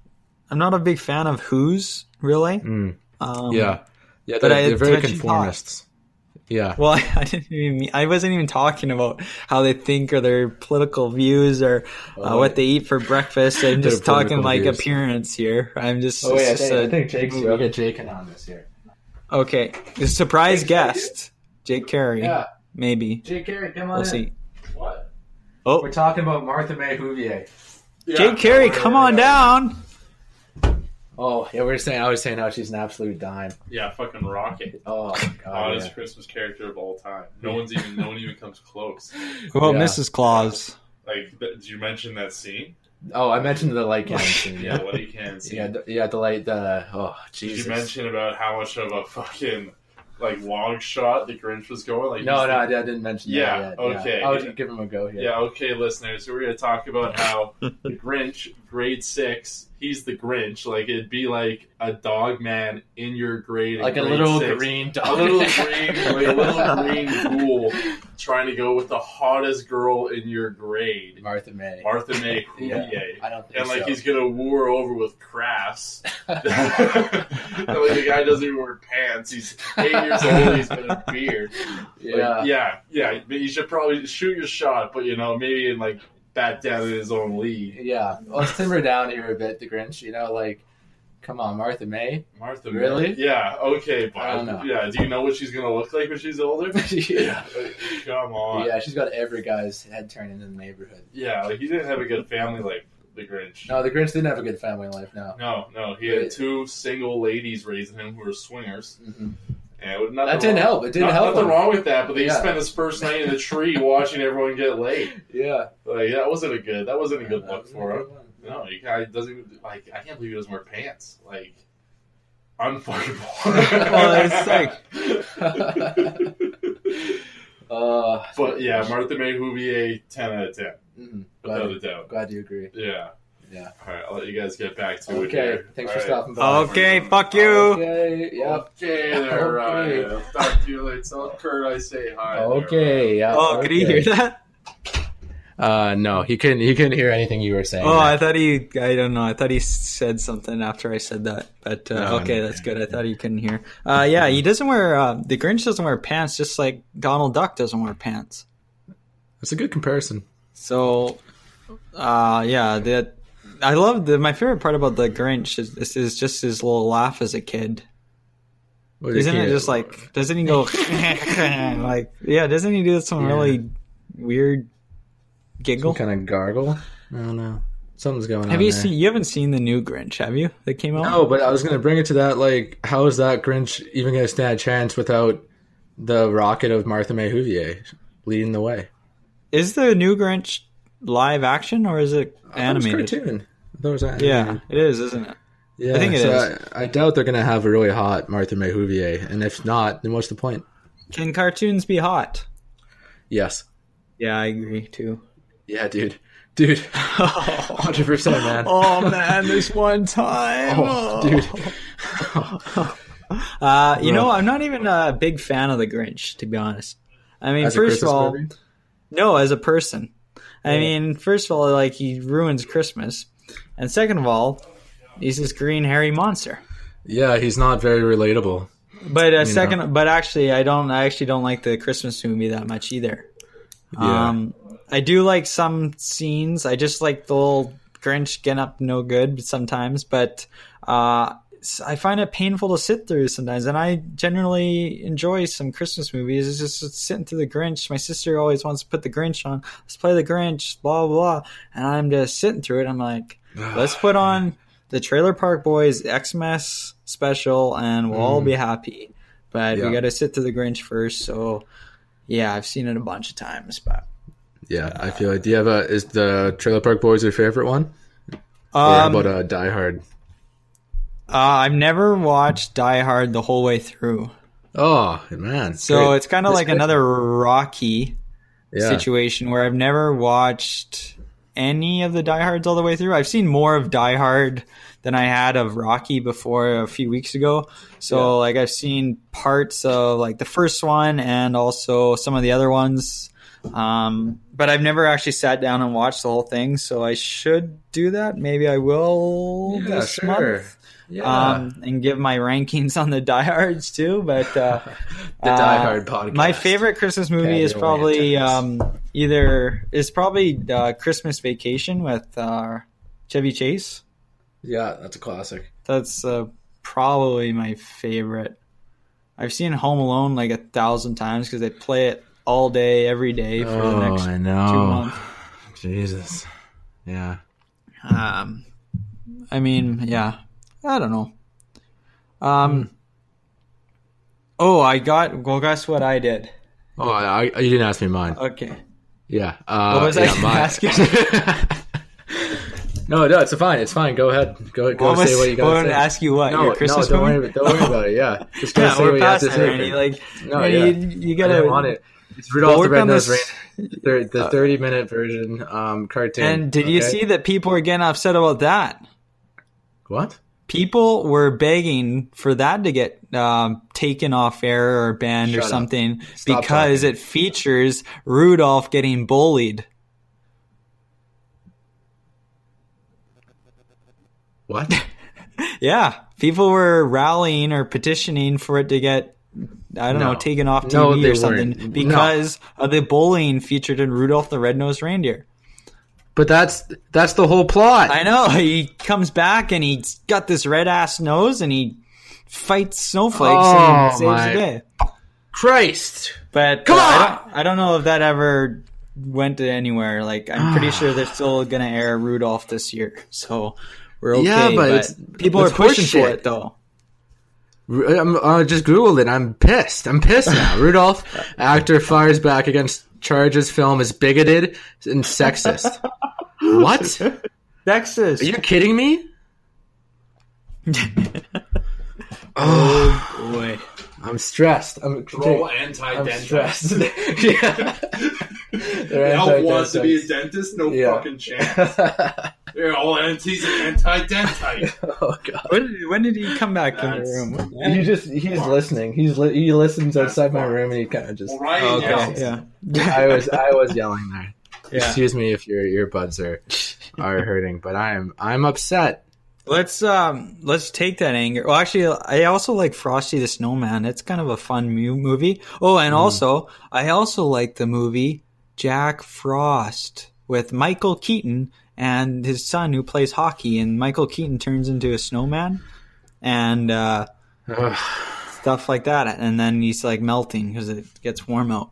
I'm not a big fan of Who's really. mm, Um, yeah, yeah. but They're, I- they're very but she's hot. conformists. Yeah, Well, I, I didn't even. Mean, I wasn't even talking about how they think or their political views or uh, what they eat for breakfast. I'm just talking political like views. appearance here. I'm just. Oh, yeah, it's just a- Jake's. I'll get Jake in on this here. okay, a surprise guest, Jake Carey. Yeah, maybe Jake Carey, come on. we'll in. see. What? Oh, We're talking about Martha May Whovier. Jake Carey, come on down. Oh, yeah, we were saying. I was saying how she's an absolute dime. Yeah, fucking Rocket. Oh, God. Hottest yeah. Christmas character of all time. No one's even no one even comes close. Well, Yeah. Mrs. Claus. Like, did you mention that scene? Oh, I mentioned the light cannon scene. Yeah, Yeah, what you can see. yeah, the- yeah. The light. The oh, Jesus. Did you mention about how much of a fucking like long shot the Grinch was going? Like, No, he's no, I didn't mention Yeah, that yet. okay. I was give him a go here. Yeah, okay, listeners. So we're gonna talk about how the Grinch, grade six, he's the Grinch. Like it'd be like a dog man in your grade, in like a little six. green dog. a little green, like a little green ghoul trying to go with the hottest girl in your grade, Martha May. Martha May Yeah. Whovier. I don't think And like so. he's gonna woo her over with crafts. like the guy doesn't even wear pants. He's eight years old. He's got a beard. Like, yeah. yeah, yeah. But you should probably shoot your shot, but you know maybe in like bat down in his own league. Yeah. Let's timber down here a bit, the Grinch. You know, like, come on, Martha May. Martha, Really? May. Yeah. Okay, but I don't know. yeah. Do you know what she's gonna look like when she's older? yeah. Like, Come on. Yeah, she's got every guy's head turned in the neighborhood. Yeah, like he didn't have a good family life, the Grinch. No, the Grinch didn't have a good family life. No. no, no, he had two single ladies raising him who were swingers. Mhm. And it That didn't wrong- help. It didn't not- help. Nothing him. wrong with that, but they Yeah. spent his first night in the tree watching everyone get laid. Yeah. Like that wasn't a good. That wasn't a good That look for him. No, he guy doesn't even like. I can't believe he doesn't wear pants. Like, unfuckable. Well, it's Uh, but yeah, Martha May Whovier, ten out of ten, mm, without glad, a doubt. glad you agree. Yeah. Yeah. All right, I'll let you guys get back to it. Okay. here. Thanks All for right. stopping by. Okay, fuck you. Okay. Yep. Okay, there, Okay. Ryan. Talk to you later. Tell Kurt I say hi. there, Okay. Yeah. Oh, could he hear that? Uh, no, he couldn't. He couldn't hear anything you were saying. Oh, I thought he. I don't know. I thought he said something after I said that. But uh, No, okay, no. that's good. I thought he couldn't hear. Uh, yeah, he doesn't wear. Uh, the Grinch doesn't wear pants, just like Donald Duck doesn't wear pants. That's a good comparison. So, uh, yeah, that I love the. My favorite part about the Grinch is, is, is just his little laugh as a kid. What, Isn't it just like? Doesn't he go like? Yeah, doesn't he do some Yeah. really weird giggle? some kind of gargle? I don't know. Something's going on. Have you there. seen? You haven't seen the new Grinch, have you? That came out. No, but I was going to bring it to that. Like, how is that Grinch even to stand a chance without the rocket of Martha May Whovier leading the way? Is the new Grinch live action or is it I thought it animated? cartoon. I thought it was animated. Yeah, it is, isn't it? yeah. I think it so is. I, I doubt they're going to have a really hot Martha May Whovier, and if not, then what's the point? Can cartoons be hot? Yes. Yeah, I agree too. Yeah, dude. Dude. 100%, man. oh man, this one time. Oh, dude. Uh, you know, I'm not even a big fan of the Grinch, to be honest. I mean, As first of all, movie? no, as a person. I mean, first of all, like he ruins Christmas, and second of all, he's this green hairy monster. Yeah, he's not very relatable. But uh, know. second, but actually, I don't. I actually don't like the Christmas movie that much either. Yeah. Um, I do like some scenes. I just like the little Grinch getting up no good sometimes, but uh, I find it painful to sit through sometimes. And I generally enjoy some Christmas movies. It's just sitting through the Grinch. My sister always wants to put the Grinch on. Let's play the Grinch, blah blah. blah. And I'm just sitting through it. I'm like, let's put on the Trailer Park Boys Xmas special, and we'll all be happy. But Yeah. we got to sit through the Grinch first. So yeah, I've seen it a bunch of times, but. Yeah, I feel like. Do you have a? Is the Trailer Park Boys your favorite one? Or how Um, about uh, Die Hard? uh, I've never watched Die Hard the whole way through, Oh man! so great. it's kind of like great. another Rocky yeah. situation where I've never watched any of the Die Hards all the way through. I've seen more of Die Hard than I had of Rocky before a few weeks ago. So Yeah. like I've seen parts of like the first one and also some of the other ones. Um, but I've never actually sat down and watched the whole thing, so I should do that. Maybe I will Yeah, this sure. month. Yeah. um, and give my rankings on the diehards too. But uh, the uh, Die Hard podcast. my favorite Christmas movie is probably um, either is probably uh, Christmas Vacation with uh, Chevy Chase. Yeah, that's a classic. That's uh, probably my favorite. I've seen Home Alone like a thousand times because they play it all day, every day for the next Oh, I two months. Jesus. Yeah. Um, I mean, yeah. I don't know. Um. Oh, I got. Well, guess what I did. Oh, I, I, you didn't ask me mine. Okay. Yeah. Uh, What was I yeah, gonna mine. no, no, it's fine. It's fine. Go ahead. Go, ahead. go say what you I got to to say. ask you what no, your Christmas no, don't movie? worry, don't worry about it. Yeah, just go Yeah, say what you have to say. Like, No, Randy, yeah. you, you gotta want it. It's Rudolph the Red-Nosed Reindeer, the thirty-minute version um, cartoon. And did you see that people are getting upset about that? what? People were begging for that to get um, taken off air or banned or Shut up. something because talking. it features Rudolph getting bullied. What? Yeah, people were rallying or petitioning for it to get, I don't No. know, taken off TV No, or something weren't. No. because of the bullying featured in Rudolph the Red-Nosed Reindeer. But that's that's the whole plot. I know he comes back and he's got this red ass nose and he fights snowflakes Oh, and saves my- the day. Christ! But Come uh, I on! don't, I don't know if that ever went to anywhere. Like I'm pretty sure they're still gonna air Rudolph this year, so we're okay. Yeah, but but people are pushing for it though. I'm, I just googled it. I'm pissed. I'm pissed now. Rudolph actor fires back against charges. Film is bigoted and sexist. what? Sexist? Are you kidding me? oh boy. I'm stressed. I'm, Throw I'm anti-dentist. stressed. yeah. They're wants to be a anti-dentist. dentist? No Yeah. fucking chance. They're all antis and anti-dentite. oh god. When did, when did he come back in the room? He just he's listening. He's li- he listens That's outside my room and he kind of just. Well, Ryan Oh, okay, yells. yeah. I was I was yelling there. Yeah. Excuse me if your earbuds are are hurting, but I am I'm upset. Let's um let's take that anger. Well, actually, I also like Frosty the Snowman. It's kind of a fun mu- movie. Oh, and also I also like the movie Jack Frost with Michael Keaton and his son who plays hockey. And Michael Keaton turns into a snowman and uh, stuff like that. And then he's like melting because it gets warm out.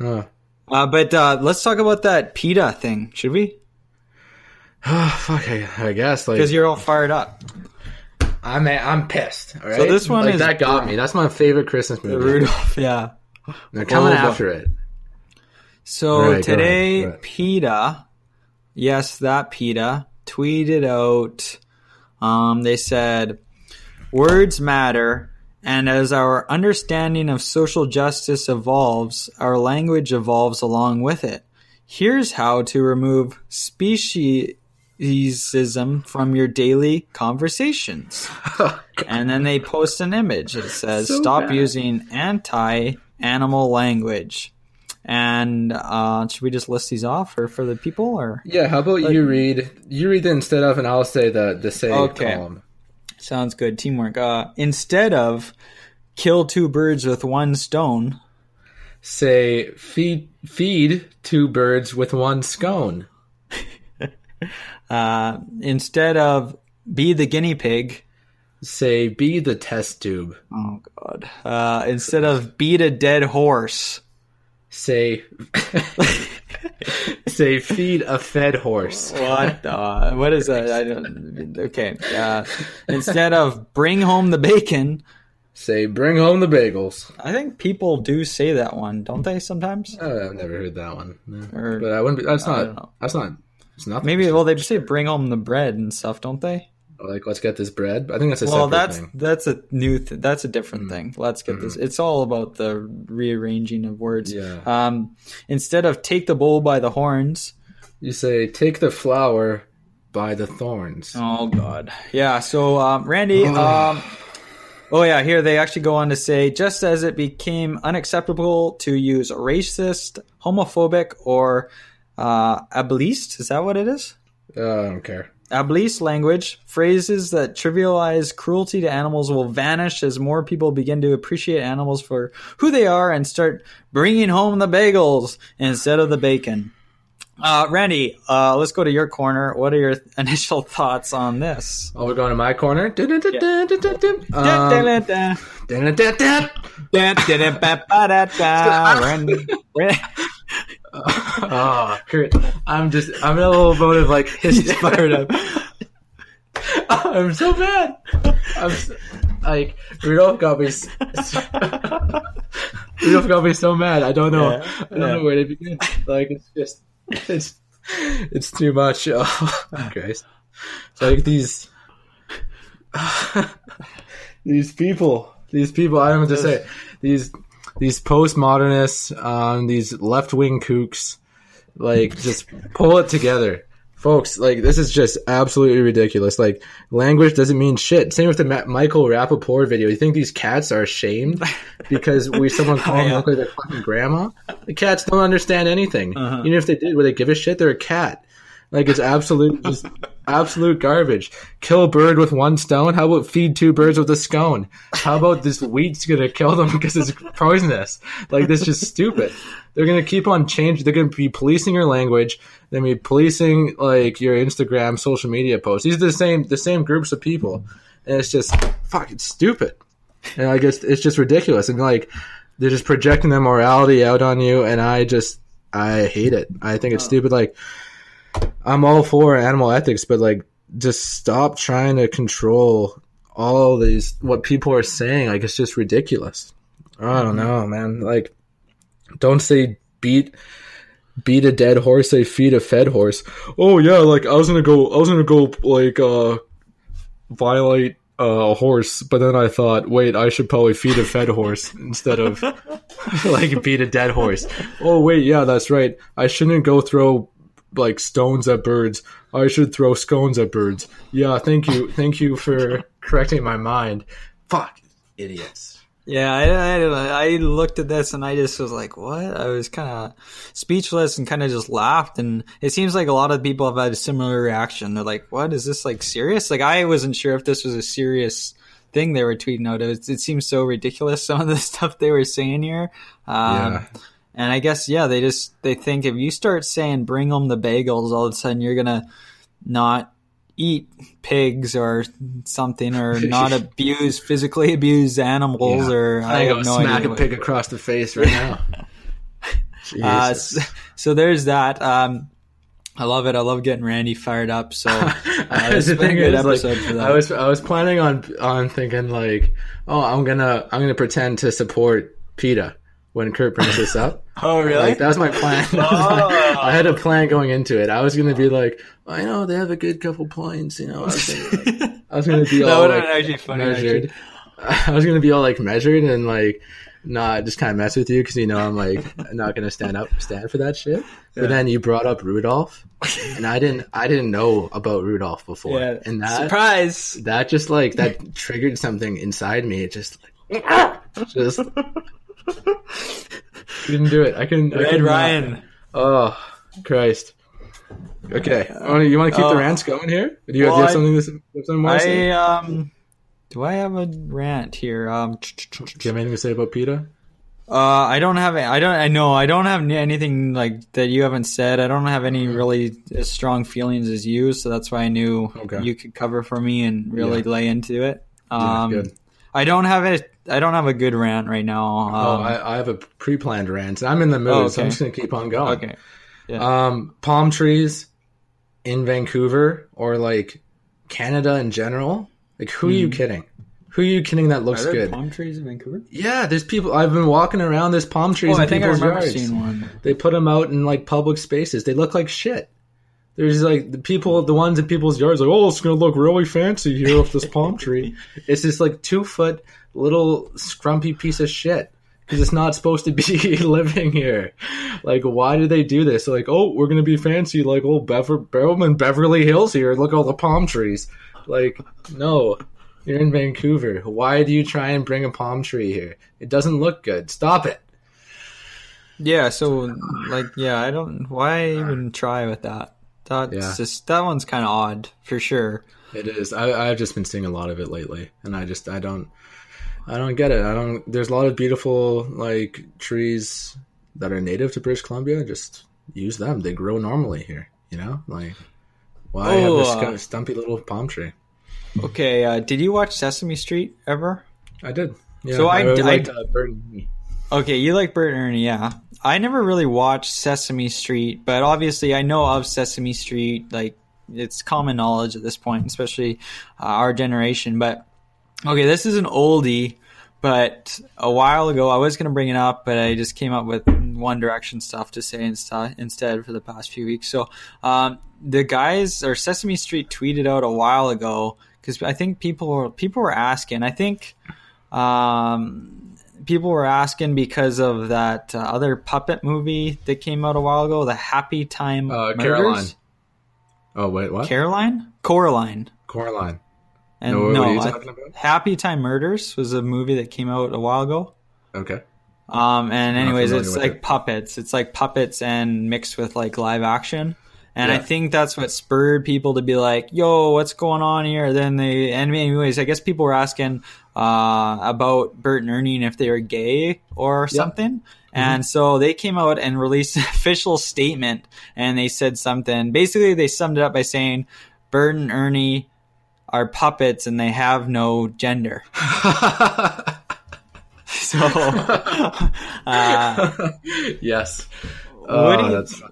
Ugh. Uh, but uh, let's talk about that PETA thing, should we? Fuck, I, I guess like Because you're all fired up. I'm I'm pissed. All right, So this one like, is- that got me. That's my favorite Christmas The movie. Rudolph, yeah. They're coming Oh, after it. So Right, today, ahead. PETA, yes, that PETA tweeted out. Um, they said, "Words matter, and as our understanding of social justice evolves, our language evolves along with it. Here's how to remove speciesism from your daily conversations." and then they post an image. It says, So "Stop bad. using anti-animal language." And uh, should we just list these off, or for the people, or Yeah, how about you read you read instead of, and I'll say the the say Okay. column. sounds good teamwork? Uh, instead of kill two birds with one stone, Say feed feed two birds with one scone. uh, instead of be the guinea pig. Say be the test tube. Oh God! Uh, instead of beat a dead horse. Say say feed a fed horse. What? Uh, what is that? I don't. Okay. Uh, instead of bring home the bacon, Say bring home the bagels. I think people do say that one, don't they? Sometimes. Oh, I've never heard that one. No. Or- but I wouldn't. Be, that's not. That's not. It's not. Maybe. Well, they just say bring home the bread and stuff, don't they? Like let's get this bread. I think that's a well, that's thing. Mm. that's a new. Th- that's a different thing. Let's get this. It's all about the rearranging of words. Yeah. Um, instead of take the bull by the horns. You say take the flower by the thorns. Oh God. Yeah. So, um, Randy. um, oh yeah. Here they actually go on to say, just as it became unacceptable to use racist, homophobic, or uh, ableist. Is that what it is? Uh, I don't care. Ableist language, phrases that trivialize cruelty to animals will vanish as more people begin to appreciate animals for who they are and start bringing home the bagels instead of the bacon. Uh, Randy, uh, let's go to your corner. What are your initial thoughts on this? Oh, we're going to my corner. Ah, oh, Kurt, I'm just, I'm in a little mode of like hysterical. fired up. I'm so bad. I'm so, like Rudolph got me. s- Rudolph got me so mad. I don't know. Yeah, I don't yeah. know where to begin. Like it's just it's it's too much. Oh Christ! It's like these these people. These people. I don't know what to say. These these postmodernists. Um, these left wing kooks. Like just pull it together. Folks like this is just absolutely ridiculous. Like language doesn't mean shit. Same with the Ma- Michael Rapaport video. You think these cats are ashamed because we someone call them Yeah. like their fucking grandma? The cats don't understand anything. Even if they did would they give a shit? They're a cat. Like it's absolute just absolute garbage. Kill a bird with one stone? How about feed two birds with a scone? How about this wheat's gonna kill them because it's poisonous? Like this is just stupid. They're gonna keep on changing they're gonna be policing your language they're gonna be policing like your instagram social media posts. These are the same the same groups of people. And it's just fucking stupid. And i guess it's just ridiculous. And like they're just projecting their morality out on you and i just i hate it. I think it's stupid. Like i'm all for animal ethics but like just stop trying to control all these what people are saying. Like it's just ridiculous. I don't know man. Like don't say beat beat a dead horse say feed a fed horse. Oh yeah like i was gonna go i was gonna go like uh violate uh, a horse but then i thought wait i should probably feed a fed horse instead of like beat a dead horse. Oh wait yeah that's right. I shouldn't go throw like stones at birds i should throw scones at birds yeah thank you thank you for correcting my mind fuck idiots Yeah, I, I, I looked at this and I just was like, what? I was kind of speechless and kind of just laughed. And it seems like a lot of people have had a similar reaction. They're like, what? Is this like serious? Like, I wasn't sure if this was a serious thing they were tweeting out. It, it seems so ridiculous, some of the stuff they were saying here. Um, Yeah. And I guess, yeah, they just, they think if you start saying bring them the bagels, all of a sudden you're going to not eat pigs or something or not abuse physically abuse animals Yeah. or I, I have no smack idea. a pig across the face right now. Uh, so, so there's that. Um, I love it. I love getting Randy fired up. So uh, the thing good is, like, episode for that. I was I was planning on on thinking like, oh, I'm gonna I'm gonna pretend to support PETA when Kurt brings this up. oh really? Like that was my plan. Was my- oh. I had a plan going into it. I was gonna be like, I know they have a good couple points. You know, I was gonna, like, I was gonna be all like been actually funny, measured. I was gonna be all like measured and like not just kind of mess with you because you know I'm like not gonna stand up stand for that shit. But then you brought up Rudolph, and I didn't I didn't know about Rudolph before, yeah. and that Surprise! that just like that triggered something inside me. It just like just couldn't do it. I. I Red not. Ryan. Oh Christ. Okay, Wanna- you want to keep the Oh. rants going here? Do you, have- Well, do you have something? To, you something more to say? Um, do I have a rant here? Um, Do you have anything to say about PETA? Uh, I don't have. I don't. I know. I don't have anything like that you haven't said. I don't have any really as strong feelings as you, so that's why I knew Okay. you could cover for me and really Yeah. lay into it. Yeah, Um, good. I don't have it. I don't have a good rant right now. Um, oh, I, I have a pre-planned rant. I'm in the mood, Oh, so I'm just gonna keep on going. okay. Um, palm trees in Vancouver or like Canada in general. Like, who are you kidding? Who are you kidding that looks Hmm. Are there good? palm trees in Vancouver? Yeah, there's people. I've been walking around. There's palm trees Oh, I in think I people's remember yards. seeing one. They put them out in like public spaces. They look like shit. There's like the people, the ones in people's yards, like, oh, it's gonna look really fancy here with this palm tree. It's this like two foot little scrumpy piece of shit because it's not supposed to be living here. Like, why do they do this? Like, oh, we're gonna be fancy, like old Bever- Beverly Hills here. Look at all the palm trees. Like, no, you're in Vancouver. Why do you try and bring a palm tree here? It doesn't look good. Stop it. Yeah. So, like, yeah, I don't. Why even try with that? That's Yeah. just that one's kind of odd for sure. It is. I, I've just been seeing a lot of it lately, and I just I don't I don't get it. I don't. There's a lot of beautiful like trees that are native to British Columbia. Just use them. They grow normally here. You know, like why Oh, have this kind of stumpy little palm tree? Okay. Uh, did you watch Sesame Street ever? I did. Yeah, So I- really I- liked uh, Bert and Ernie. Okay, you like Bert and Ernie, yeah. I never really watched Sesame Street, but obviously I know of Sesame Street, like it's common knowledge at this point, especially uh, our generation. But okay, this is an oldie. But a while ago, I was going to bring it up, but I just came up with One Direction stuff to say insta- instead for the past few weeks. So, um, the guys or Sesame Street tweeted out a while ago because I think people were people were asking. I think um, people were asking because of that uh, other puppet movie that came out a while ago, the Happy Time Uh, Murders. Caroline. Oh wait, what? Caroline, Coraline. Coraline. And No, what no, are you I- talking about? Happy Time Murders was a movie that came out a while ago. Okay. Um, and anyways, it's like it. puppets. It's like puppets and mixed with like live action. And I think that's what spurred people to be like, "Yo, what's going on here?" Then they, and anyways, I guess people were asking uh, about Bert and Ernie and if they were gay or something. Mm-hmm. And so they came out and released an official statement, and they said something. Basically, they summed it up by saying, "Bert and Ernie are puppets, and they have no gender." so, uh, yes. What oh, do you- that's.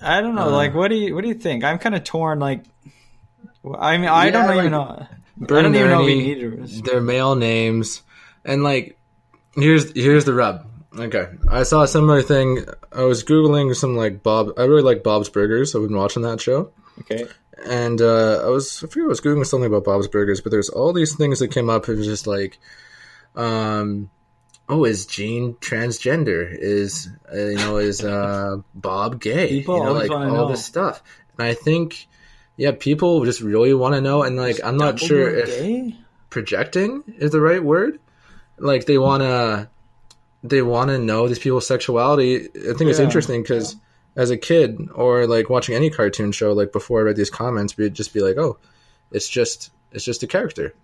I don't know. Uh, like, what do you what do you think? I'm kind of torn. Like, I mean, I Yeah, don't like, even know. Bert I don't even know we need to. their male names, and like, here's here's the rub. Okay, I saw a similar thing. I was googling some like Bob. I really like Bob's Burgers. I've been watching that show, Okay. and uh, I was I forget I was googling something about Bob's Burgers, but there's all these things that came up. It was just like, um, oh, is Gene transgender? Is uh, you know is uh, Bob gay? People you know, like all know. this stuff, and I think. Yeah, people just really want to know, and like I'm not sure if gay? projecting is the right word. Like they want to, they want to know these people's sexuality. I think it's interesting because as a kid or like watching any cartoon show, like before I read these comments, we'd just be like, oh, it's just it's just a character.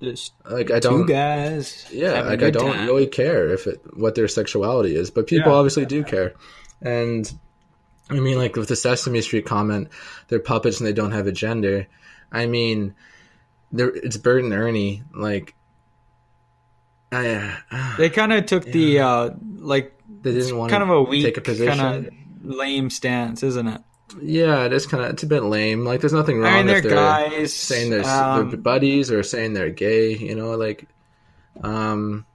Just Like I don't, guys. yeah, like I don't time. really care if it what their sexuality is, but people Yeah. obviously do care. And I mean, like with the Sesame Street comment, they're puppets and they don't have a gender. I mean, it's Bert and Ernie. Like, I, uh, They kind of took the uh like they didn't want kind of a weak, take a position. kind of lame stance, isn't it? Yeah, it is kind of it's a bit lame. Like, there's nothing wrong I mean, they're, if they're guys saying they're, um, they're buddies or saying they're gay. You know, like, um,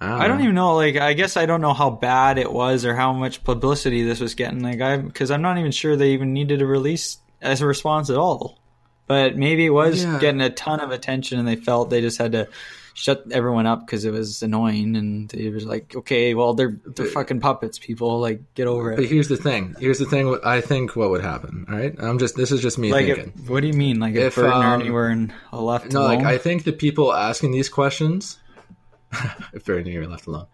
I don't, I don't even know. Like, I guess I don't know how bad it was or how much publicity this was getting. Like, I because I'm not even sure they even needed to release as a response at all. But maybe it was Yeah. getting a ton of attention, and they felt they just had to shut everyone up because it was annoying. And it was like, okay, well, they're they're fucking puppets, people. Like, get over it. But here's the thing. Here's the thing. I think what would happen. All right. I'm just. This is just me Like, thinking. if, what do you mean? Like, if, If, um, Ernie were in a left no, alone? like I think the people asking these questions. if Bert and Ernie were left alone.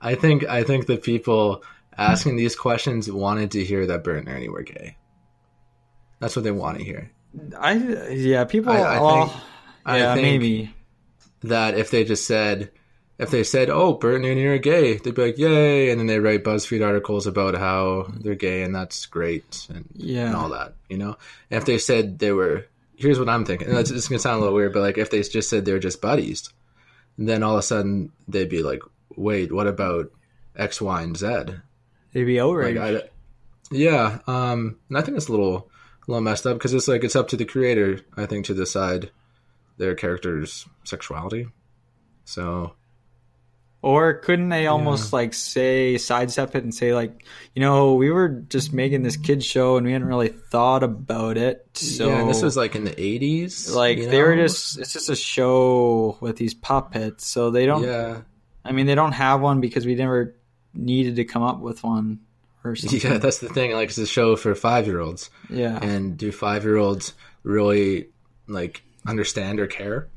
I think. I think the people asking these questions wanted to hear that Bert and Ernie were gay. That's what they want to hear. I yeah, people. I- I well, think- I yeah, think- maybe. That if they just said. If they said, "Oh, Bert and Ernie are gay," they'd be like, "Yay!" and then they write BuzzFeed articles about how they're gay and that's great and Yeah. and all that, you know. And if they said they were, here's what I'm thinking. And it's, it's gonna sound a little weird, but like if they just said they were just buddies, then all of a sudden they'd be like, wait, what about X, Y, and Z? They'd be Like, outraged. I, yeah, um, and I think it's a little, a little messed up because it's like it's up to the creator, I think, to decide their character's sexuality. So Or couldn't they almost like say sidestep it and say like, you know, we were just making this kid show and we hadn't really thought about it. So yeah, and this was like in the '80s. like you they were just it's just a show with these puppets. So they don't yeah. I mean they don't have one because we never needed to come up with one or something. Yeah, that's the thing. Like, it's a show for five year olds. Yeah. and do five year olds really like understand or care?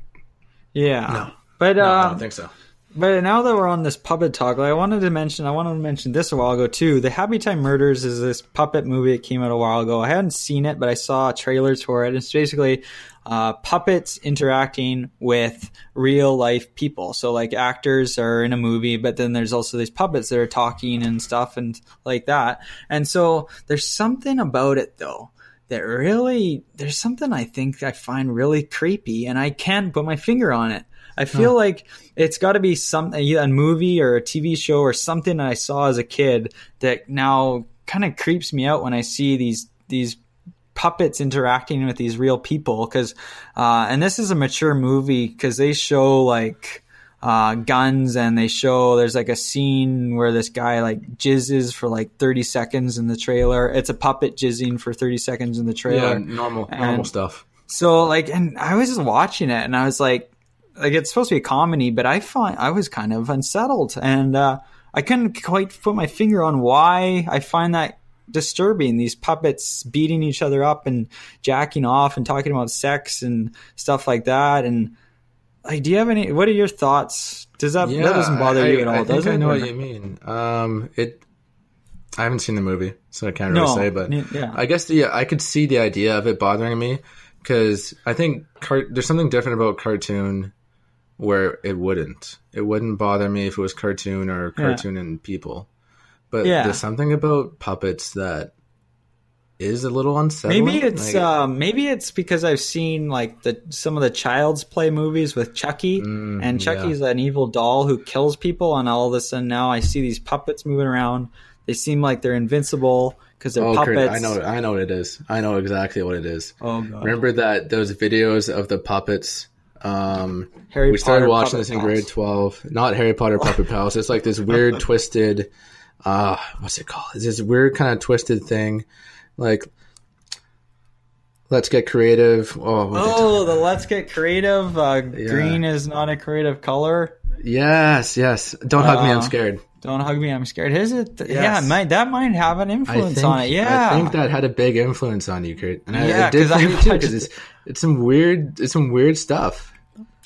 Yeah. No. But No, I uh, don't think so. But now that we're on this puppet talk, like, I wanted to mention, I wanted to mention this a while ago too. The Happy Time Murders is this puppet movie that came out a while ago. I hadn't seen it, but I saw trailers for it. It's basically uh, puppets interacting with real life people. So like actors are in a movie, but then there's also these puppets that are talking and stuff and like that. And so there's something about it though that really there's something I think I find really creepy, and I can't put my finger on it. I feel like it's got to be some either a movie or a TV show or something that I saw as a kid that now kind of creeps me out when I see these these puppets interacting with these real people because uh, and this is a mature movie because they show like uh, guns and they show there's like a scene where this guy like jizzes for like 30 seconds in the trailer. It's a puppet jizzing for 30 seconds in the trailer. Yeah, normal normal And- stuff. so like, and I was just watching it, and I was like, like it's supposed to be a comedy, but I find I was kind of unsettled, and uh, I couldn't quite put my finger on why I find that disturbing. These puppets beating each other up and jacking off and talking about sex and stuff like that, and like, do you have any? What are your thoughts? Does that that doesn't bother I, you at all? I does I know Or- what you mean. Um, it. I haven't seen the movie, so I can't really No, say. But yeah. I guess the I could see the idea of it bothering me because I think car- there's something different about cartoon where it wouldn't. It wouldn't bother me if it was cartoon or cartoon and people. But Yeah. there's something about puppets that is a little unsettling. Maybe it's Like, um, maybe it's because I've seen like the some of the Child's Play movies with Chucky, Mm, and Chucky's an evil doll who kills people, and all of a sudden now I see these puppets moving around. They seem like they're invincible because they're oh, Kurt, puppets. I know, I know what it is. I know exactly what it is. Oh god, Remember that those videos of the puppets? Um, Harry we started Potter watching Puppet this in Pals. grade 12 not harry potter puppet pals it's like this weird twisted uh what's it called it's this weird kind of twisted thing like let's get creative oh, Oh, the Let's Get Creative. Uh, Green is not a creative color. yes yes don't hug me i'm Uh, scared Don't hug me, I'm scared. Is it? Yeah, Yes. it might, that might have an influence think, on it. Yeah, I think that had a big influence on you, Kurt. And I, Yeah, it did I too, because it's it's some weird, it's some weird stuff.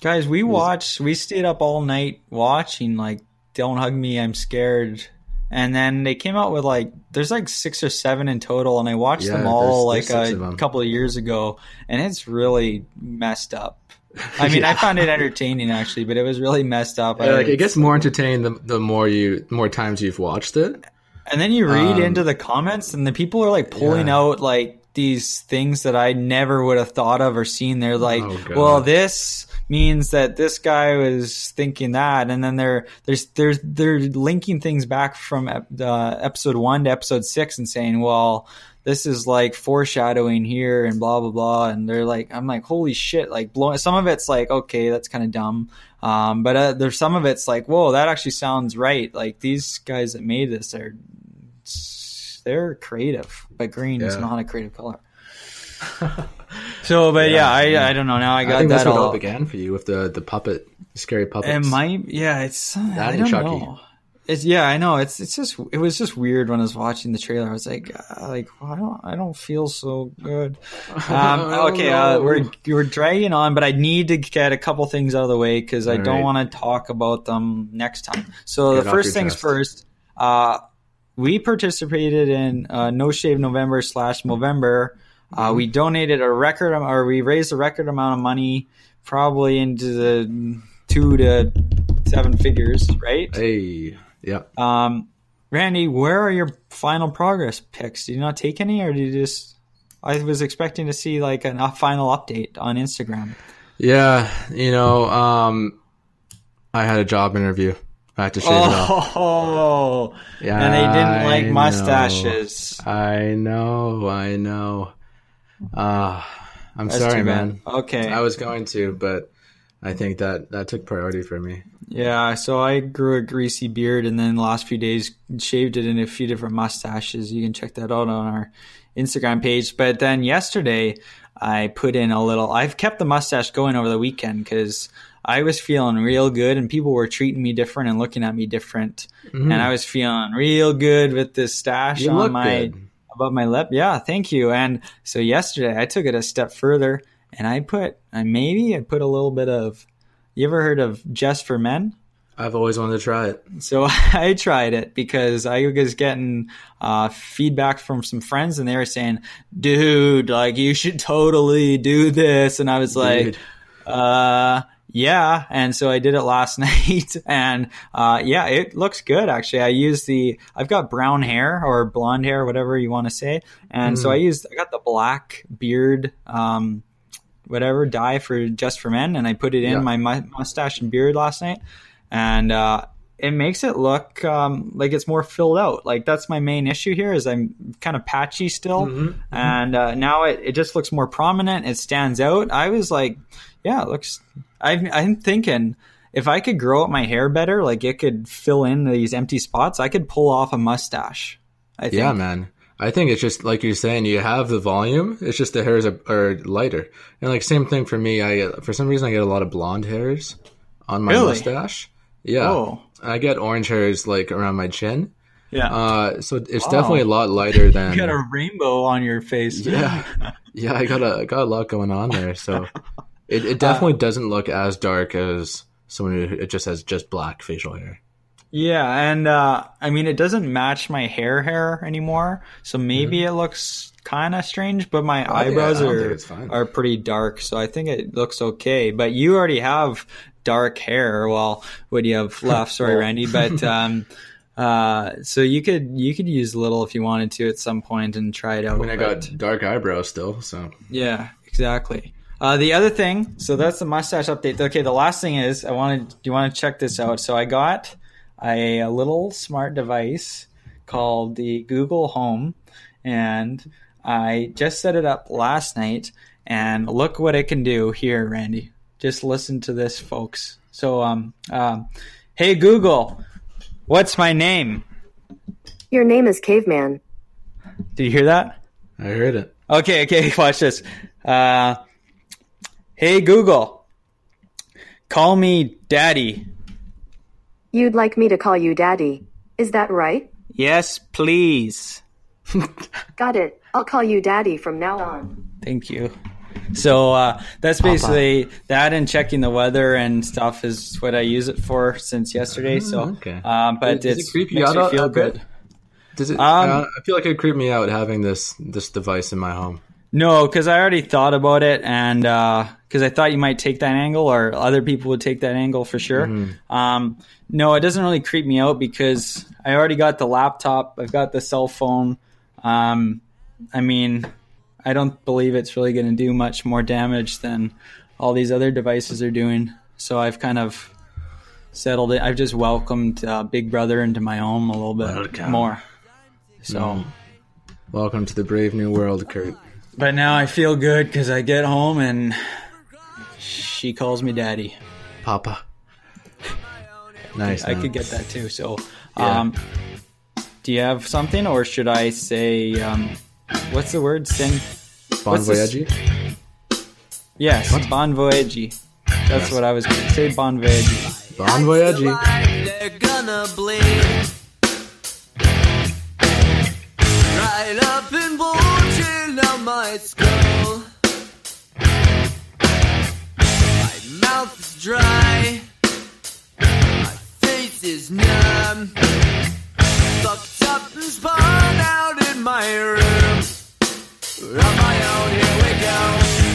Guys, we watched. We stayed up all night watching. Like, don't hug me, I'm scared. And then they came out with like, there's like six or seven in total, and I watched Yeah, them all there's- there's like a couple of years ago, and it's really messed up. I mean, I found it entertaining actually, but it was really messed up. Yeah, I- like it gets more entertaining the, the more you, the more times you've watched it. And then you read Um, into the comments, and the people are like pulling Yeah. out like these things that I never would have thought of or seen. They're like, Oh, well, this means that this guy was thinking that, and then they're there's there's they're linking things back from uh, episode one to episode six and saying, well. This is like foreshadowing here and blah blah blah, and they're like, I'm like, holy shit! Like, blowing. Some of it's like, okay, that's kind of dumb, um, but uh, there's some of it's like, whoa, that actually sounds right. Like these guys that made this are they're creative, but green is not a creative color. so, but yeah, I I don't know. Now I got I, got think that that's what all. all began for you with the the puppet, scary puppet. It might, yeah. It's I and don't Chucky. know. It's yeah, I know. It's it's just it was just weird when I was watching the trailer. I was like, uh, like well, I don't I don't feel so good. Um, okay, uh, we're we're dragging on, but I need to get a couple things out of the way because I All don't right. want to talk about them next time. So Get the first things chest. first. Uh, we participated in uh, No Shave November slash Movember. Mm-hmm. Uh, we donated a record, or we raised a record amount of money, probably into the two to seven figures, right? Hey, yeah. Um, Randy, where are your final progress pics? Did you not take any, or did you just? I was expecting to see like an- a final update on Instagram. Yeah, you know, um, I had a job interview. I had to shave it off. Oh, Yeah, and they didn't like I mustaches. know. I know, I know. Uh, I'm That's sorry, man. Okay, I was going to, but I think that that took priority for me. Yeah, so I grew a greasy beard and then the last few days shaved it in a few different mustaches. You can check that out on our Instagram page. But then yesterday I put in a little, I've kept the mustache going over the weekend because I was feeling real good and people were treating me different and looking at me different. And I was feeling real good with this stash Mm-hmm. You on my, good. above my lip. Yeah, thank you. And so yesterday I took it a step further and I put, I maybe I put a little bit of, you ever heard of Just for Men? I've always wanted to try it. So I tried it because I was getting uh, feedback from some friends, and they were saying, "Dude, like you should totally do this." And I was like, Dude. "Uh, yeah." And so I did it last night, and uh, yeah, it looks good actually. I use the I've got brown hair or blonde hair, whatever you want to say, and so I used I got the black beard. Um, whatever dye for just for men and I put it in Yeah. my mu- mustache and beard last night and uh, it makes it look um, like it's more filled out. Like that's my main issue here is I'm kind of patchy still, Mm-hmm, and uh, now it, it just looks more prominent. It stands out. I was like, yeah, it looks. I'm I'm thinking if I could grow out my hair better, like it could fill in these empty spots. I could pull off a mustache. I think. Yeah, man. I think it's just like you're saying. You have the volume. It's just the hairs are, are lighter, and like same thing for me. I for some reason I get a lot of blonde hairs on my Really? mustache. Yeah, Oh. I get orange hairs like around my chin. Yeah. Uh, so it's definitely a lot lighter than. you got a rainbow on your face. yeah, yeah. I got a I got a lot going on there. So it, it definitely doesn't look as dark as someone who it just has just black facial hair. Yeah, and uh, I mean, it doesn't match my hair hair anymore, so maybe it looks kind of strange. But my Mm-hmm. Eyebrows don't are are pretty dark, so I think it looks okay. But you already have dark hair. Well, what do you have left? Sorry, Randy, but um, uh, so you could you could use a little if you wanted to at some point and try it out. I mean, I got dark eyebrows still, so yeah, exactly. Uh, the other thing, so that's the mustache update. Okay, the last thing is I wanted. Do you want to check this out? So I got a, a little smart device called the Google Home, and I just set it up last night. And look what it can do here, Randy. Just listen to this, folks. So, um, um, hey Google, what's my name? Your name is Caveman. Did you hear that? I heard it. Okay, okay, watch this. Uh, hey Google, call me Daddy. You'd like me to call you Daddy. Is that right? Yes, please. Got it. I'll call you Daddy from now on. Thank you. So uh, that's basically that, and checking the weather and stuff is what I use it for since yesterday. So, okay. um, but Does it it's creep you makes out me feel good. Does it? Um, uh, I feel like it creep me out having this this device in my home. No, because I already thought about it, and because I thought you might take that angle, or other people would take that angle for sure. Um, no, it doesn't really creep me out because I already got the laptop. I've got the cell phone. Um, I mean, I don't believe it's really going to do much more damage than all these other devices are doing. So I've kind of settled it. I've just welcomed uh, Big Brother into my home a little bit Welcome. more. So. Welcome to the brave new world, Kurt. But now I feel good because I get home and she calls me daddy. Papa. Nice. I man. could get that too. So, Yeah. um, do you have something, or should I say, um, what's the word? Sin? Bon what's voyage. Yes, bon voyage. That's what I was going to say. Bon voyage. Bon voyage. My skull. My mouth is dry, my face is numb. Fucked up and spun out in my room. On my own, here we go.